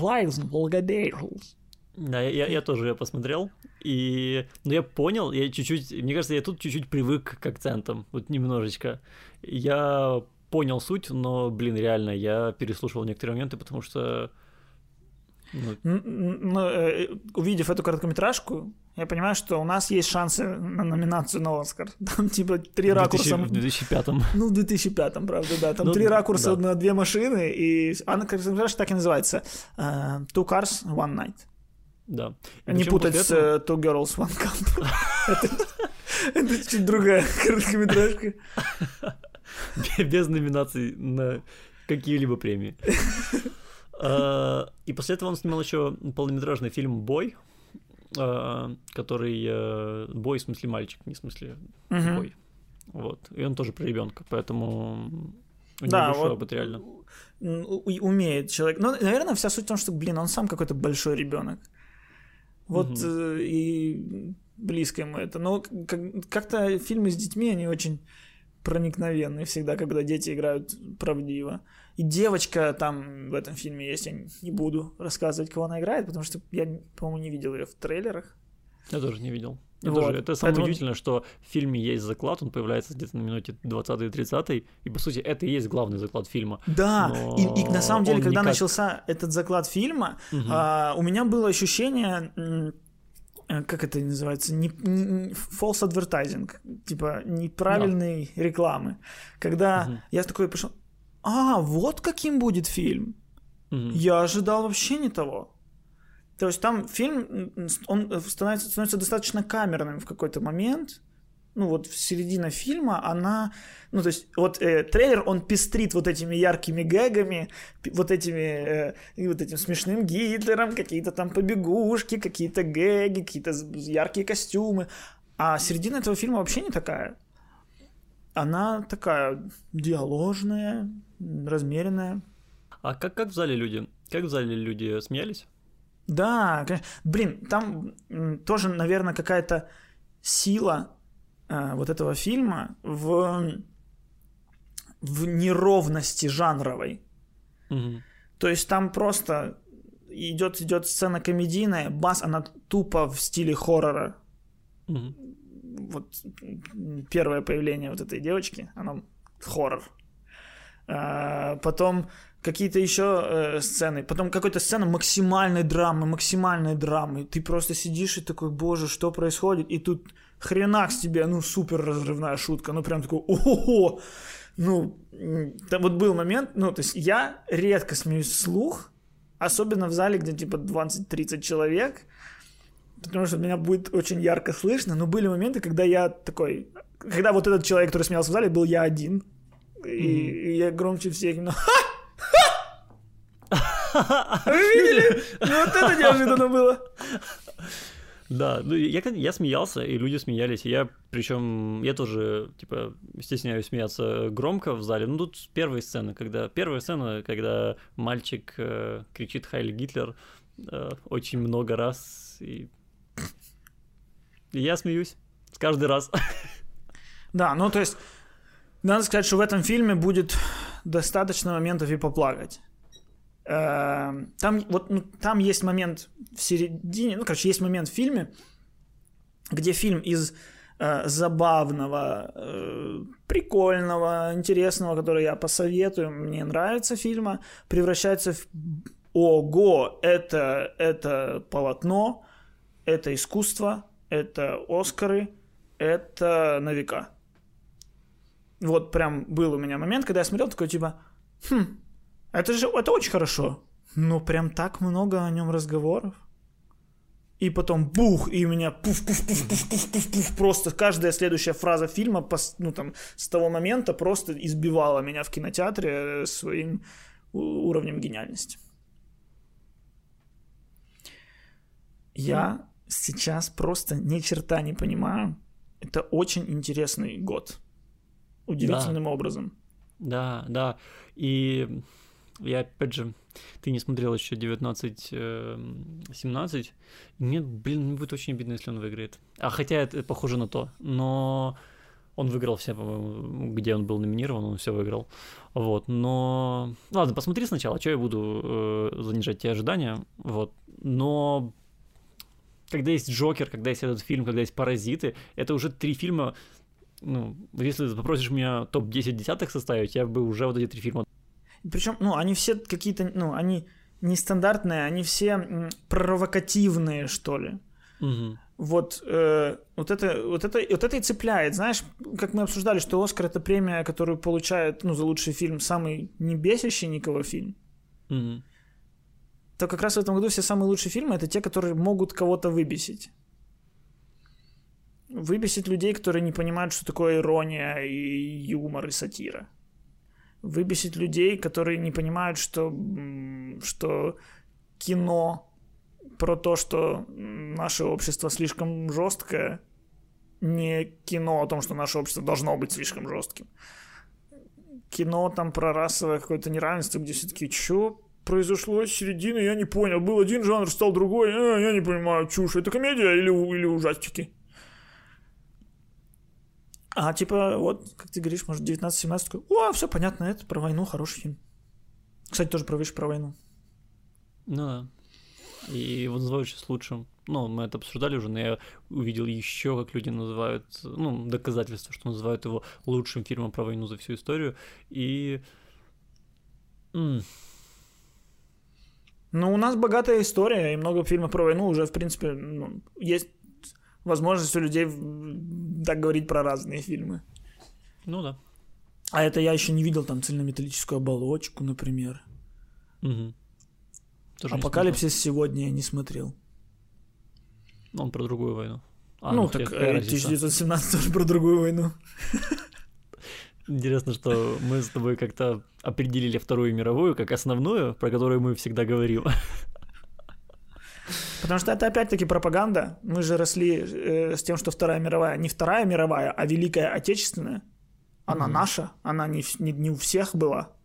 Lives, Волгодейлс. Да, я, я тоже ее посмотрел, и... Ну, я понял, я чуть-чуть... Мне кажется, я тут чуть-чуть привык к акцентам, вот немножечко. Я понял суть, но, блин, реально, я переслушивал некоторые моменты, потому что... ну, ну, э, увидев эту короткометражку, я понимаю, что у нас есть шансы на номинацию на Оскар. [laughs] Там типа три в 2000 ракурса. в 2005-м. [laughs] Ну, в 2005, правда, да. Там Ну, три ракурса да. на две машины, и она, короткометражка так и называется. э, Two Cars, One Night. Да. И Не путать с этого- э, Two Girls, One Cup. Это- чуть другая короткометражка. без номинаций на какие-либо премии. А, И после этого он снимал еще полнометражный фильм «Бой», а, который... э, Бой в смысле мальчик, не в смысле бой. Вот. И он тоже про ребенка, поэтому у него Да, большой вот опыт реально. умеет человек. Ну, наверное, вся суть в том, что, блин, он сам какой-то большой ребенок. Вот э, и близко ему это. Но как- как-то фильмы с детьми, они очень проникновенные всегда, когда дети играют правдиво. И девочка там в этом фильме есть, я не буду рассказывать, кого она играет, потому что я, по-моему, не видел ее в трейлерах. Я тоже не видел. Я Вот. тоже- Это самое Поэтому- удивительное, что в фильме есть заклад, он появляется где-то на минуте 20-30, и, по сути, это и есть главный заклад фильма. Да, и, и на самом деле, он когда никак- начался этот заклад фильма, Мгм. а, у меня было ощущение, как это называется, не, не- false advertising, типа неправильной рекламы. Когда Мгм. я такой пришел, а, вот каким будет фильм. Мгм. Я ожидал вообще не того. То есть там фильм, он становится, становится достаточно камерным в какой-то момент. Ну вот середина фильма она... Ну то есть вот э, трейлер, он пестрит вот этими яркими гэгами, вот этими... э, вот этим смешным Гитлером, какие-то там побегушки, какие-то гэги, какие-то яркие костюмы. А середина этого фильма вообще не такая. Она такая диаложная, размеренная. А как, как в зале люди? Как в зале люди смеялись? Да, конечно. Блин, там тоже, наверное, какая-то сила э, вот этого фильма в, в неровности жанровой. Мгм. То есть там просто идет, идет сцена комедийная, бас, она тупо в стиле хоррора. Мгм. Вот первое появление вот этой девочки, оно хоррор. А, потом какие-то еще э, сцены, потом какая-то сцена максимальной драмы, максимальной драмы. Ты просто сидишь и такой, боже, что происходит? И тут хренак с тебе, ну, супер разрывная шутка, ну, прям такой, ого! Ну, там вот был момент, ну, то есть я редко смеюсь вслух, особенно в зале, где типа 20-30 человек, потому что меня будет очень ярко слышно, но были моменты, когда я такой, когда вот этот человек, который смеялся в зале, был я один, и, и я громче всех, ну, Вы [laughs] видели? Вот это неожиданно было. Да, ну я, я смеялся, и люди смеялись, и я, причем, я тоже, типа, стесняюсь смеяться громко в зале. Ну, тут первые сцены, когда, первая сцена, когда мальчик э, кричит «Хайли Гитлер» э, очень много раз, и И я смеюсь. Каждый раз. Да, ну то есть, надо сказать, что в этом фильме будет достаточно моментов и поплакать. Эм, там, вот, ну, там есть момент в середине, ну, короче, есть момент в фильме, где фильм из э, забавного, э, прикольного, интересного, который я посоветую, мне нравится фильма, превращается в ого, это, это полотно, это искусство, это Оскары, это на века. Вот прям был у меня момент, когда я смотрел такой типа, хм, это же, это очень хорошо. Но прям так много о нем разговоров. И потом бух, и у меня пуф, пуф, пуф, пуф, пуф, пуф, пуф, просто каждая следующая фраза фильма, ну там, с того момента просто избивала меня в кинотеатре своим уровнем гениальности. Я сейчас просто ни черта не понимаю. Это очень интересный год. Удивительным да. образом. Да, да. И я, опять же, ты не смотрел еще 19-17. Мне, блин, будет очень обидно, если он выиграет. А хотя это похоже на то. Но он выиграл все, по-моему, где он был номинирован, он все выиграл. Вот, но... Ладно, посмотри сначала, что я буду э, занижать те ожидания. Вот. Но когда есть Джокер, когда есть этот фильм, когда есть Паразиты, это уже три фильма, ну, если ты попросишь меня топ-10 десятых составить, я бы уже вот эти три фильма... Причем, ну, они все какие-то, ну, они нестандартные, они все провокативные, что ли. Угу. Вот, э, вот, это, вот, это, вот это и цепляет. Знаешь, как мы обсуждали, что Оскар это премия, которую получает ну, за лучший фильм самый не бесящий никого фильм. Угу то как раз в этом году все самые лучшие фильмы это те, которые могут кого-то выбесить. Выбесить людей, которые не понимают, что такое ирония и юмор и сатира. Выбесить людей, которые не понимают, что, что кино про то, что наше общество слишком жесткое, не кино о том, что наше общество должно быть слишком жестким. Кино там про расовое какое-то неравенство, где все-таки, что произошло с середины, я не понял. Был один жанр, стал другой. А, я не понимаю, чушь. Это комедия или, или ужастики? А типа, вот, как ты говоришь, может, 19-17 такой, о, все понятно, это про войну, хороший фильм. Кстати, тоже про про войну. Ну да. И его называют сейчас лучшим. Ну, мы это обсуждали уже, но я увидел еще, как люди называют, ну, доказательства, что называют его лучшим фильмом про войну за всю историю. И... М- ну, у нас богатая история, и много фильмов про войну уже, в принципе, ну, есть возможность у людей так говорить про разные фильмы. Ну да. А это я еще не видел там цельнометаллическую оболочку, например. Угу. Тоже Апокалипсис сегодня я не смотрел. Он про другую войну. А, ну, ну так 1917 тоже про другую войну. Интересно, что мы с тобой как-то определили Вторую мировую как основную, про которую мы всегда говорим. Потому что это опять-таки пропаганда. Мы же росли э, с тем, что Вторая мировая не Вторая мировая, а Великая Отечественная. Она mm-hmm. наша, она не, не, не у всех была.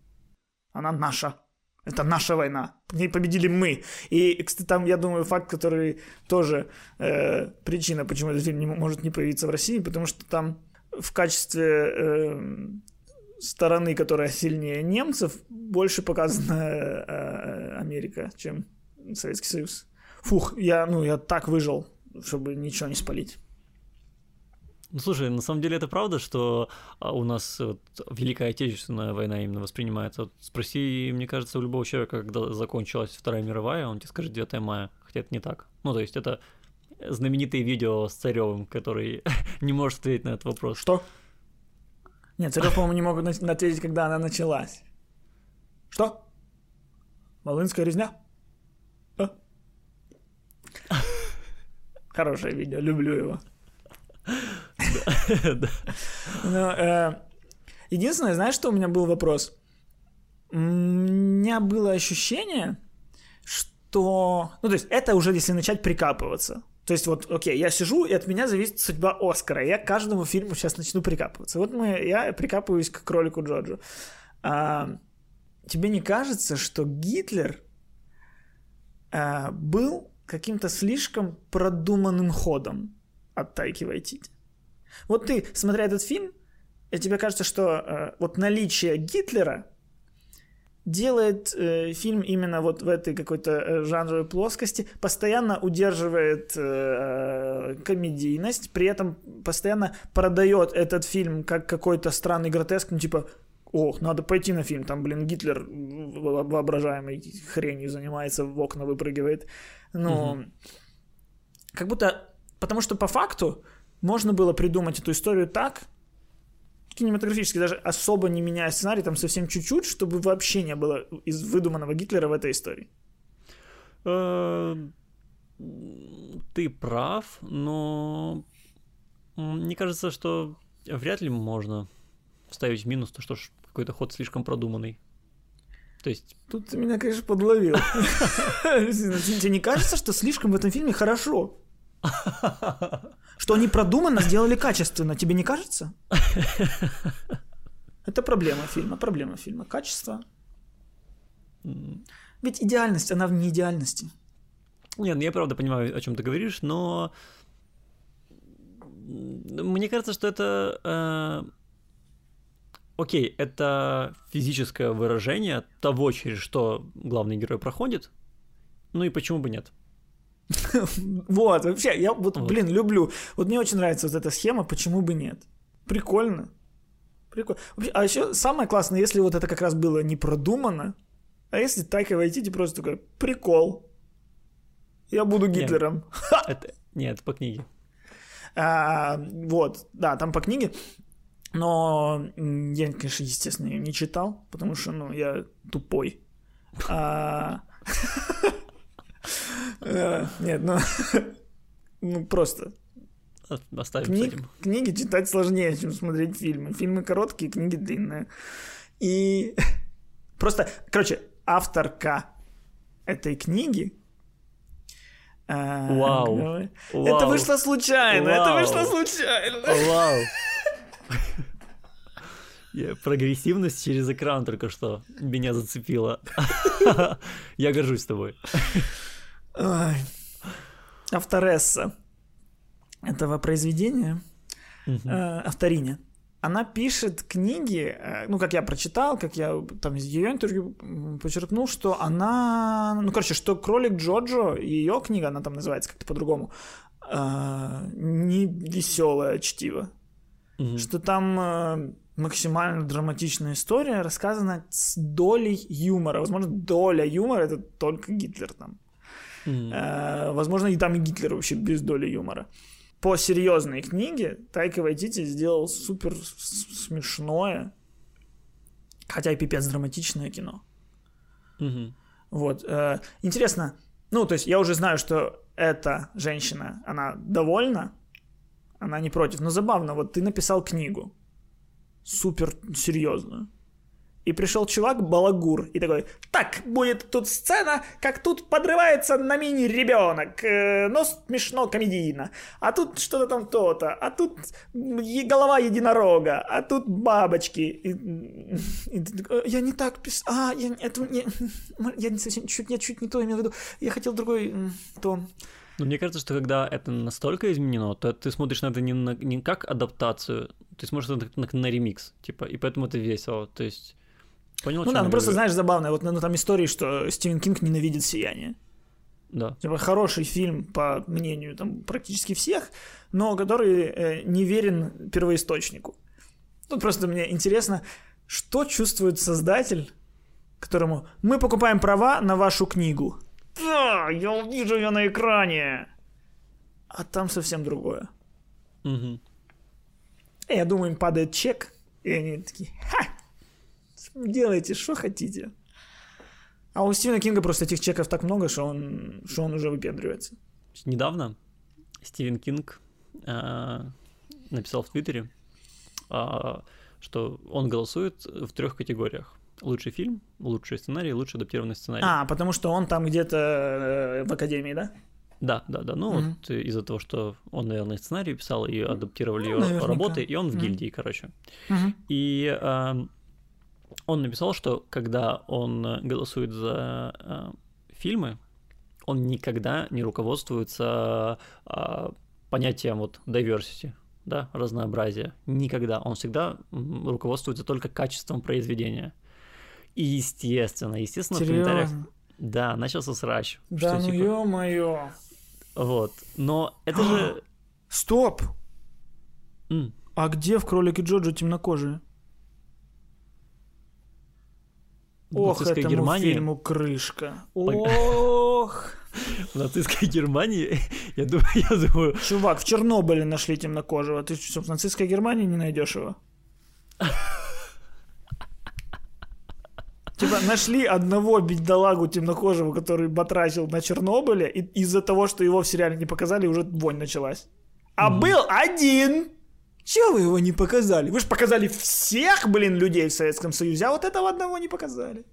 Она наша. Это наша война. В ней победили мы. И, кстати, там, я думаю, факт, который тоже э, причина, почему этот фильм не может не появиться в России, потому что там в качестве э, стороны, которая сильнее немцев, больше показана э, Америка, чем Советский Союз. Фух, я, ну, я так выжил, чтобы ничего не спалить. Ну, слушай, на самом деле это правда, что а, у нас вот, Великая Отечественная война именно воспринимается. Вот спроси, мне кажется, у любого человека, когда закончилась Вторая мировая, он тебе скажет 9 мая, хотя это не так. Ну, то есть это знаменитые видео с Царевым, который [laughs] не может ответить на этот вопрос. Что? Нет, Царев, по-моему, не могут ответить, когда она началась. Что? Волынская резня? А? Хорошее видео, люблю его. Э, единственное, знаешь, что у меня был вопрос? У меня было ощущение, что... Ну, то есть это уже если начать прикапываться. То есть вот, окей, я сижу, и от меня зависит судьба Оскара. Я к каждому фильму сейчас начну прикапываться. Вот мы, я прикапываюсь к кролику Джорджу. А, тебе не кажется, что Гитлер а, был каким-то слишком продуманным ходом? от Тайки Вайтити. Вот ты, смотря этот фильм, и тебе кажется, что э, вот наличие Гитлера делает э, фильм именно вот в этой какой-то э, жанровой плоскости, постоянно удерживает э, комедийность, при этом постоянно продает этот фильм как какой-то странный гротеск, ну типа ох, надо пойти на фильм, там, блин, Гитлер воображаемой хренью занимается, в окна выпрыгивает. Ну, угу. как будто, потому что по факту можно было придумать эту историю так, кинематографически, даже особо не меняя сценарий, там совсем чуть-чуть, чтобы вообще не было из выдуманного Гитлера в этой истории. Э, ты прав, но мне кажется, что вряд ли можно ставить в минус то, что какой-то ход слишком продуманный. То есть... Тут ты меня, конечно, подловил. [laughs] Тебе не кажется, что слишком в этом фильме хорошо? [laughs] Что они продуманно сделали качественно, тебе не кажется? [laughs] Это проблема фильма, проблема фильма. Качество. Ведь идеальность, она в неидеальности. Нет, ну я правда понимаю, о чем ты говоришь, но мне кажется, что это э, окей, это физическое выражение того, через что главный герой проходит. Ну и почему бы нет? [laughs] Вот, вообще, я вот, блин, люблю. Вот мне очень нравится вот эта схема, почему бы нет. Прикольно. Прикольно. А еще самое классное, если вот это как раз было не продумано, а если Тайка Вайтити просто такой, прикол, я буду Гитлером. Нет, это, нет, по книге. [laughs] А, вот, да, там по книге. Но я, конечно, естественно, ее не читал, потому что, ну, я тупой. А... [laughs] Э, нет, ну, [laughs] ну просто. Оставим Книг, Книги читать сложнее, чем смотреть фильмы. Фильмы короткие, книги длинные. И [laughs] просто, короче, авторка этой книги э, Вау. Это вышло случайно. Это вышло случайно. Вау. Прогрессивность через экран только что меня зацепила. [laughs] Я горжусь тобой. Авторесса этого произведения, э, авториня, она пишет книги, э, ну, как я прочитал, как я там из ее интервью подчеркнул, что она, ну, короче, что «Кролик Джоджо», ее книга, она там называется как-то по-другому, э, не веселое чтиво. Что там максимально драматичная история, рассказана с долей юмора. Возможно, доля юмора это только Гитлер там. Mm. Э, возможно, и там и Гитлер вообще без доли юмора. По серьезной книге Тайка Вайтити сделал супер смешное, хотя и пипец драматичное кино. Mm-hmm. Вот. Э, интересно, ну, то есть я уже знаю, что эта женщина, она довольна, она не против. Но забавно, вот ты написал книгу, супер серьезную. И пришел чувак, балагур, и такой, так, будет тут сцена, как тут подрывается на мини ребенок, э, но смешно комедийно, а тут что-то там то-то, а тут голова единорога, а тут бабочки. И, и, и, я не так писал, а, я, это, не, [laughs] я не совсем, чуть, я чуть не то имел в виду, я хотел другой то. Ну, мне кажется, что когда это настолько изменено, то ты смотришь на это не, на, не как адаптацию, ты смотришь на, на, на ремикс, типа, и поэтому это весело. То есть, понял, Ну да, ну просто знаешь, забавно, вот ну, там истории, что Стивен Кинг ненавидит «Сияние». Да. Типа хороший фильм, по мнению там практически всех, но который э, не верен первоисточнику. Тут просто мне интересно, что чувствует создатель, которому мы покупаем права на вашу книгу. Да, я вижу ее на экране. А там совсем другое. Угу. Я думаю, им падает чек, и они такие, ха, делайте, что хотите. А у Стивена Кинга просто этих чеков так много, что он, что он уже выпендривается. Недавно Стивен Кинг э, написал в Твиттере, э, что он голосует в трех категориях лучший фильм, лучший сценарий, лучший адаптированный сценарий. А, потому что он там где-то э, в академии, да? Да, да, да. Ну, mm-hmm. вот из-за того, что он, наверное, сценарий писал и адаптировали ну, ее работы, и он в mm-hmm. гильдии, короче. Mm-hmm. И э, он написал, что когда он голосует за э, фильмы, он никогда не руководствуется э, понятием вот diversity, да, разнообразия. Никогда. Он всегда руководствуется только качеством произведения. И естественно, естественно, Серьезно? в комментариях... Да, начался срач. Да, что, ну типа, ё-моё. Вот. Но это же... [gasps] Стоп! М, А где в кролике Джоджо темнокожие? Ох, этому Германии... фильму крышка. Ох! [laughs] В нацистской Германии, [laughs] я думаю, я думаю, Чувак, в Чернобыле нашли темнокожего. Ты что, в нацистской Германии не найдешь его? [laughs] Типа нашли одного бедолагу темнокожего, который батрачил на Чернобыле, и из-за того, что его в сериале не показали, уже вонь началась. А был один! Чего вы его не показали? Вы же показали всех, блин, людей в Советском Союзе, а вот этого одного не показали.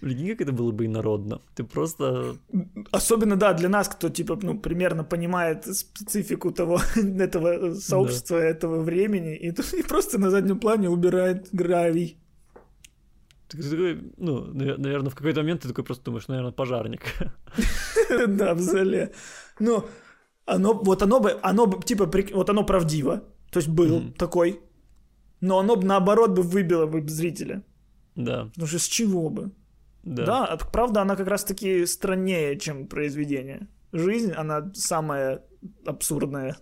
Прикинь, как это было бы инородно. Ты просто... Особенно, да, для нас, кто, типа, ну, примерно понимает специфику того, [laughs] этого сообщества, этого времени, и, и просто на заднем плане убирает гравий. Ты такой, ну, наверное, в какой-то момент ты такой просто думаешь, наверное, пожарник. [laughs] Да, в зале. Ну, оно, вот оно бы, оно бы, типа, вот оно правдиво, то есть был такой, но оно бы, наоборот, бы выбило бы зрителя. Да, Потому что с чего бы? Да. Да, а правда, она как раз-таки страннее, чем произведение. Жизнь, она самая абсурдная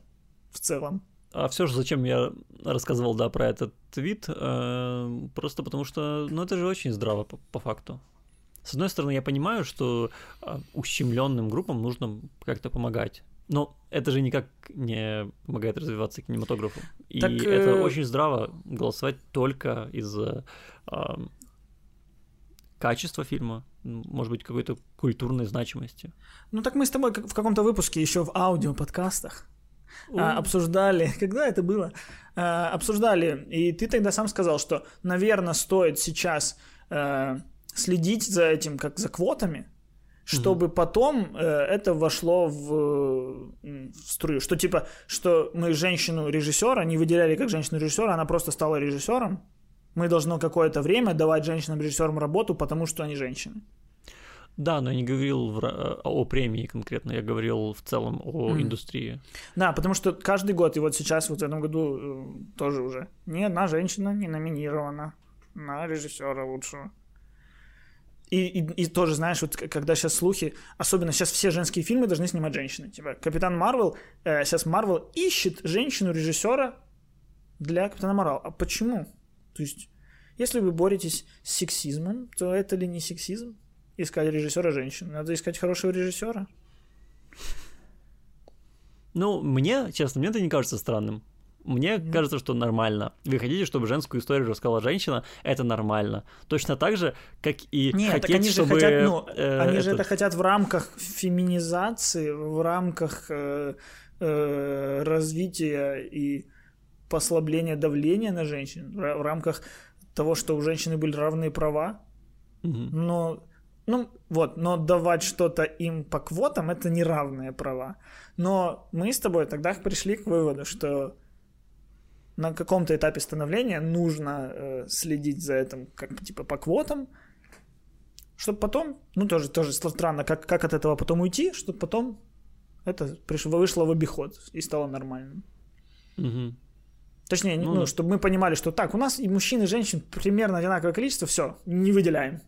в целом. А все же зачем я рассказывал, да, про этот твит? Э, Просто потому что, ну, это же очень здраво по, по факту. С одной стороны, я понимаю, что а, ущемленным группам нужно как-то помогать. Но это же никак не помогает развиваться кинематографу. И Так, это э, очень здраво голосовать только из-за качества фильма, может быть, какой-то культурной значимости. Ну так мы с тобой в каком-то выпуске еще в аудиоподкастах а, обсуждали, [laughs] когда это было, А, обсуждали, и ты тогда сам сказал, что, наверное, стоит сейчас э, следить за этим, как за квотами, чтобы потом э, это вошло в, в струю. Что типа, что мы женщину-режиссера не выделяли как женщину-режиссера, она просто стала режиссером. Мы должны какое-то время давать женщинам-режиссерам работу, потому что они женщины. Да, но я не говорил в ра- о премии конкретно, я говорил в целом о Мгм. индустрии. Да, потому что каждый год, и вот сейчас, вот в этом году э, тоже уже, ни одна женщина не номинирована на режиссера лучшего. И, и, и тоже, знаешь, вот когда сейчас слухи, особенно сейчас все женские фильмы должны снимать женщины. Типа Капитан Марвел, э, сейчас Марвел ищет женщину-режиссера для Капитана Марвел. А почему? То есть, если вы боретесь с сексизмом, то это ли не сексизм? Искать режиссера женщин. Надо искать хорошего режиссера. Ну, мне, честно, мне это не кажется странным. Мне Мгм. кажется, что нормально. Вы хотите, чтобы женскую историю рассказала женщина, это нормально. Точно так же, как и Нет, так хотеть, они же чтобы... хотят, ну, э, они же этот- это хотят в рамках феминизации, в рамках э, э, развития и послабления давления на женщин, в ра- в рамках того, что у женщины были равные права. Мгм. Но, ну, вот, но давать что-то им по квотам это неравные права. Но мы с тобой тогда пришли к выводу, что на каком-то этапе становления нужно э, следить за этим, как типа по квотам, чтобы потом, ну тоже тоже странно, как как от этого потом уйти, чтобы потом это пришло, вышло в обиход и стало нормальным. Мгм. Точнее, Ну ну, да. чтобы мы понимали, что так, у нас и мужчин, и женщин примерно одинаковое количество, все, не выделяем.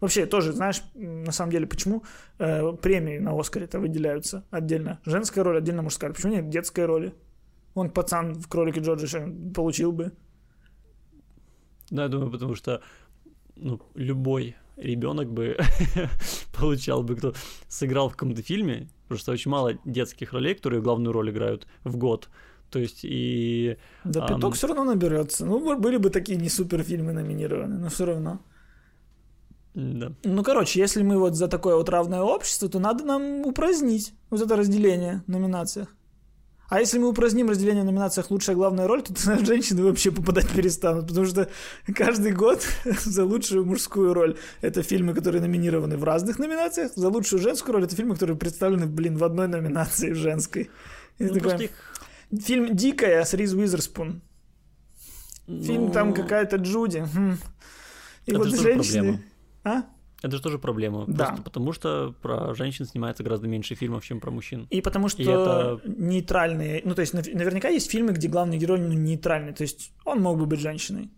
Вообще, тоже, знаешь, на самом деле, почему э, премии на Оскаре-то выделяются отдельно? Женская роль, отдельно мужская. Почему нет детской роли? Он пацан в кролике Джорджа еще получил бы. Да, я думаю, потому что ну, любой ребенок бы [laughs] получал бы, кто сыграл в каком-то фильме, потому что очень мало детских ролей, которые главную роль играют в год. То есть и... Да А, пяток ну- все равно наберется. Ну, были бы такие не супер фильмы номинированы, но все равно. Да. Ну, короче, если мы вот за такое вот равное общество, то надо нам упразднить вот это разделение в номинациях. А если мы упраздним разделение в номинациях «Лучшая главная роль», то тогда [laughs] женщины вообще попадать перестанут, потому что каждый год [laughs] за лучшую мужскую роль это фильмы, которые номинированы в разных номинациях, за лучшую женскую роль это фильмы, которые представлены, блин, в одной номинации в женской. И Ну, такой, просто их, Фильм «Дикая» с Риз Уизерспун. Фильм ну, там какая-то Джуди. хм. И Это вот женщины... проблема. А? Это же тоже проблема. Да. Просто потому что про женщин снимается гораздо меньше фильмов, чем про мужчин. И потому что И это- нейтральные, ну то есть нав- наверняка есть фильмы, где главный герой ну, нейтральный, то есть он мог бы быть женщиной,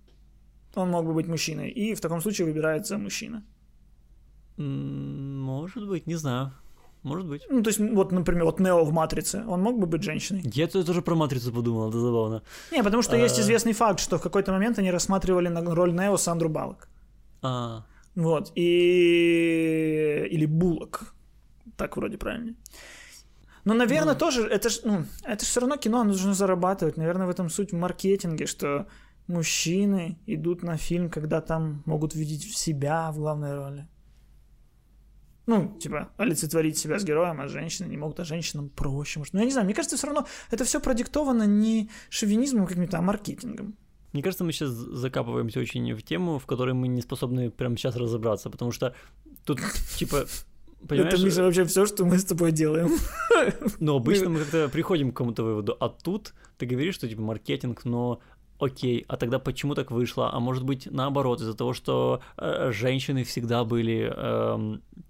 он мог бы быть мужчиной, и в таком случае выбирается мужчина. Может быть, не знаю. Может быть. Ну то есть вот, например, вот Нео в Матрице, он мог бы быть женщиной. Я тоже про матрицу подумал, это забавно. Не, потому что есть А. известный факт, что в какой-то момент они рассматривали на роль Нео Сандру Балок. А, Вот, и... Или Буллок. Так вроде правильно. Но, наверное, Ну. тоже, это ж, ну, это же все равно кино, нужно зарабатывать. Наверное, в этом суть в маркетинге, что мужчины идут на фильм, когда там могут видеть себя в главной роли. Ну, типа, олицетворить себя с героем, а женщины не могут, а женщинам проще. Может. Ну, я не знаю, мне кажется, все равно это все продиктовано не шовинизмом каким-то, а маркетингом. Мне кажется, мы сейчас закапываемся очень в тему, в которой мы не способны прямо сейчас разобраться, потому что тут, [laughs] типа, понимаешь, Это, Миша, вообще все, что мы с тобой делаем. но [laughs] обычно мы как-то приходим к какому-то выводу, а тут ты говоришь, что, типа, маркетинг, но окей, а тогда почему так вышло? А может быть, наоборот, из-за того, что э, женщины всегда были, эм, э,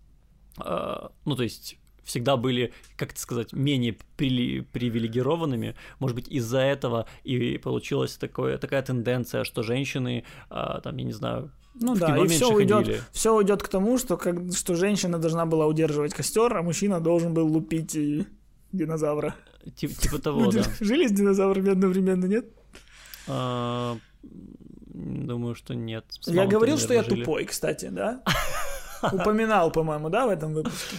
ну, то есть всегда были, как это сказать, менее привилегированными. Может быть, из-за этого и получилась такое, такая тенденция, что женщины, а, там, я не знаю, Ну да, и все меньше уйдет, ходили. все уйдет к тому, что, как, что женщина должна была удерживать костер, а мужчина должен был лупить и динозавра. Тип- типа [laughs] того, да. Жили с динозаврами одновременно, нет? А, Думаю, что нет. Я говорил, что я тупой, кстати, да? [laughs] [laughs] Упоминал, по-моему, да, в этом выпуске?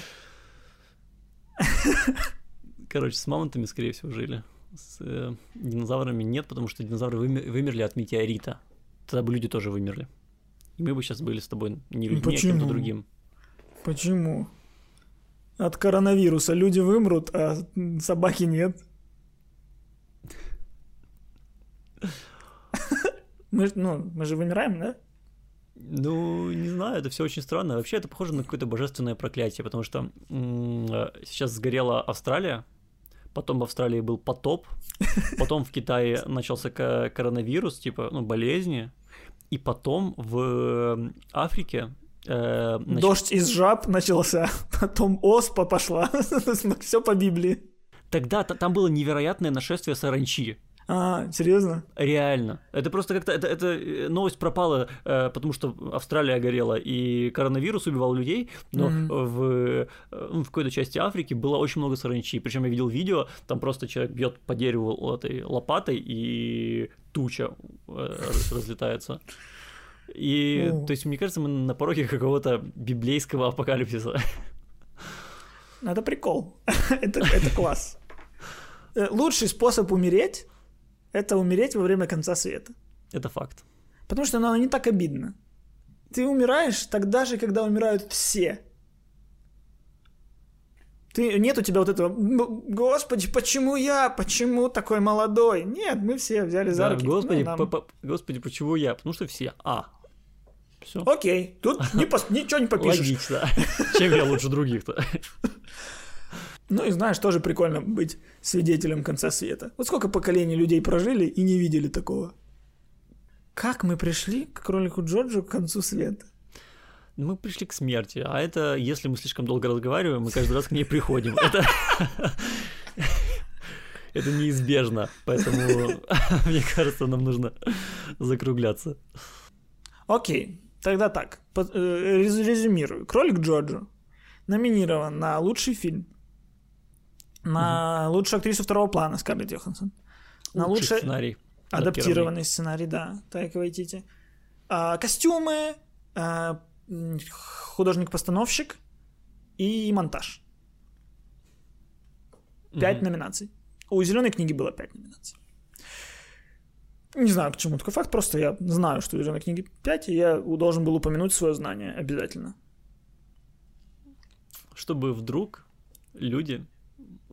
Короче, с мамонтами, скорее всего, жили. С э, динозаврами нет, потому что динозавры выме- вымерли от метеорита. Тогда бы люди тоже вымерли. И мы бы сейчас были с тобой не людьми, а Почему? кем-то другим. Почему? От коронавируса люди вымрут, а собаки нет. [laughs] Мы, ну, мы же вымираем, да? Ну, не знаю, это все очень странно. Вообще, это похоже на какое-то божественное проклятие, потому что м, э, сейчас сгорела Австралия, потом в Австралии был потоп, [laughs] потом в Китае начался ко- коронавирус, типа, ну, болезни, и потом в э, Африке э, нач- Дождь из жаб начался, [laughs] потом оспа пошла. [laughs] Все по Библии. Тогда та- там было невероятное нашествие саранчи. А, серьезно? Реально. Это просто как-то... Это, это э, новость пропала, э, потому что Австралия горела, и коронавирус убивал людей, но Мгм. в, э, ну, в какой-то части Африки было очень много саранчи. Причем я видел видео, там просто человек бьет по дереву этой лопатой, и туча э, раз- разлетается. И, О. то есть, мне кажется, мы на пороге какого-то библейского апокалипсиса. Ну, Это прикол. [laughs] это, это класс. Э, Лучший способ умереть — это умереть во время конца света. Это факт. Потому что ну, оно не так обидно. Ты умираешь тогда же, когда умирают все. Ты, нет у тебя вот этого, «М, господи, почему я, почему такой молодой? Нет, мы все взяли за Да, руки. господи, Ну, нам- по- по- господи, почему я? Потому что все. А. Все. Окей, тут не пос- ничего не попишешь. Логично. Чем я лучше других-то? [laughs] Ну и знаешь, тоже прикольно быть свидетелем конца света. Вот сколько поколений людей прожили и не видели такого. Как мы пришли к кролику Джорджу к концу света? Мы пришли к смерти, а это, если мы слишком долго разговариваем, мы каждый раз к ней приходим. Это... [laughs] Это неизбежно, поэтому, [laughs] мне кажется, нам нужно закругляться. Окей, тогда так. Э, рез- резюмирую. Кролик Джорджо номинирован на лучший фильм, на лучшую актрису второго плана Скарлетт Йоханссон, на Лучший лучший сценарий. адаптированный сценарий, да, так Вайтити. А, костюмы, а, художник-постановщик и монтаж. Пять Мгм. номинаций. У зеленой книги было пять номинаций. Не знаю, к чему такой факт, просто я знаю, что у зеленой книги 5, и я должен был упомянуть свое знание обязательно. Чтобы вдруг люди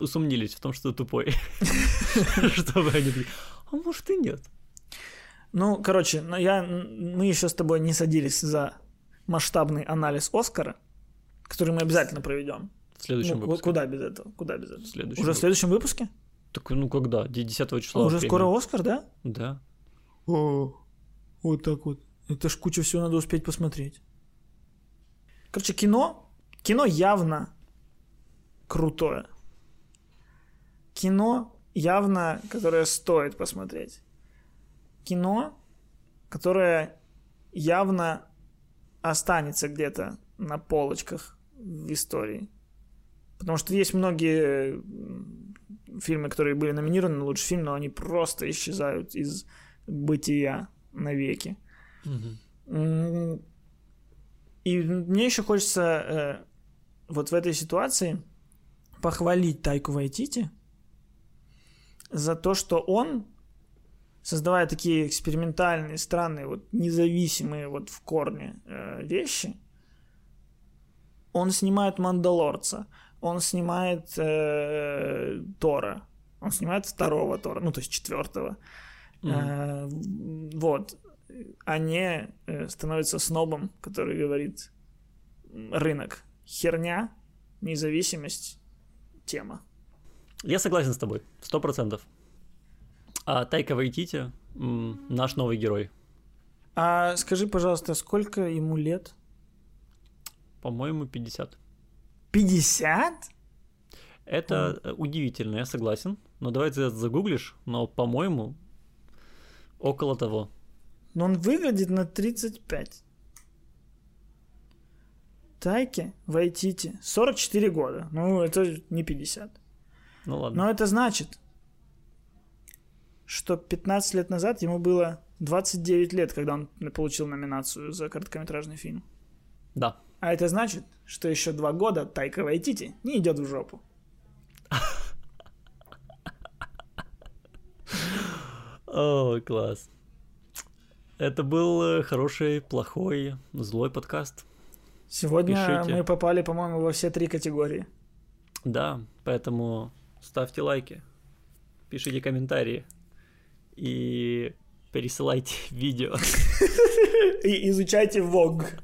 усомнились в том, что ты тупой. [laughs] Чтобы они такие, а может и нет. Ну, короче, ну, я, мы еще с тобой не садились за масштабный анализ Оскара, который мы обязательно проведем. В следующем Ну, выпуске. куда без этого? Куда без В этого? следующем Уже в следующем выпуске? Так, ну когда? 10 числа. Уже скоро Оскар, да? Да. О, вот так вот. Это ж куча всего надо успеть посмотреть. Короче, кино, кино явно крутое. Кино явно, которое стоит посмотреть. Кино, которое явно останется где-то на полочках в истории. Потому что есть многие фильмы, которые были номинированы на лучший фильм, но они просто исчезают из бытия навеки. Мгм. И мне еще хочется э, вот в этой ситуации похвалить Тайку Вайтити за то, что он, создавая такие экспериментальные, странные, вот независимые вот в корне э, вещи, он снимает Мандалорца, он снимает э, Тора, он снимает второго Тора, ну то есть четвертого. Э, вот. А не э, становится снобом, который говорит рынок. Херня, независимость, тема. Я согласен с тобой, сто процентов. А Тайка Вайтити наш новый герой. А скажи, пожалуйста, сколько ему лет? По-моему, 50. 50? Это э, удивительно, я согласен. Но давай ты загуглишь, но, по-моему, около того. Но он выглядит на 35. Тайке Вайтити 44 года. Ну, это не 50. Ну ладно. Но это значит, что 15 лет назад ему было 29 лет, когда он получил номинацию за короткометражный фильм. Да. А это значит, что еще два года Тайка Вайтити не идет в жопу. О, класс. Это был э, хороший, плохой, злой подкаст. Сегодня Пишите. мы попали, по-моему, во все три категории. Да, поэтому ставьте лайки, пишите комментарии и пересылайте [laughs] видео. И изучайте Vogue.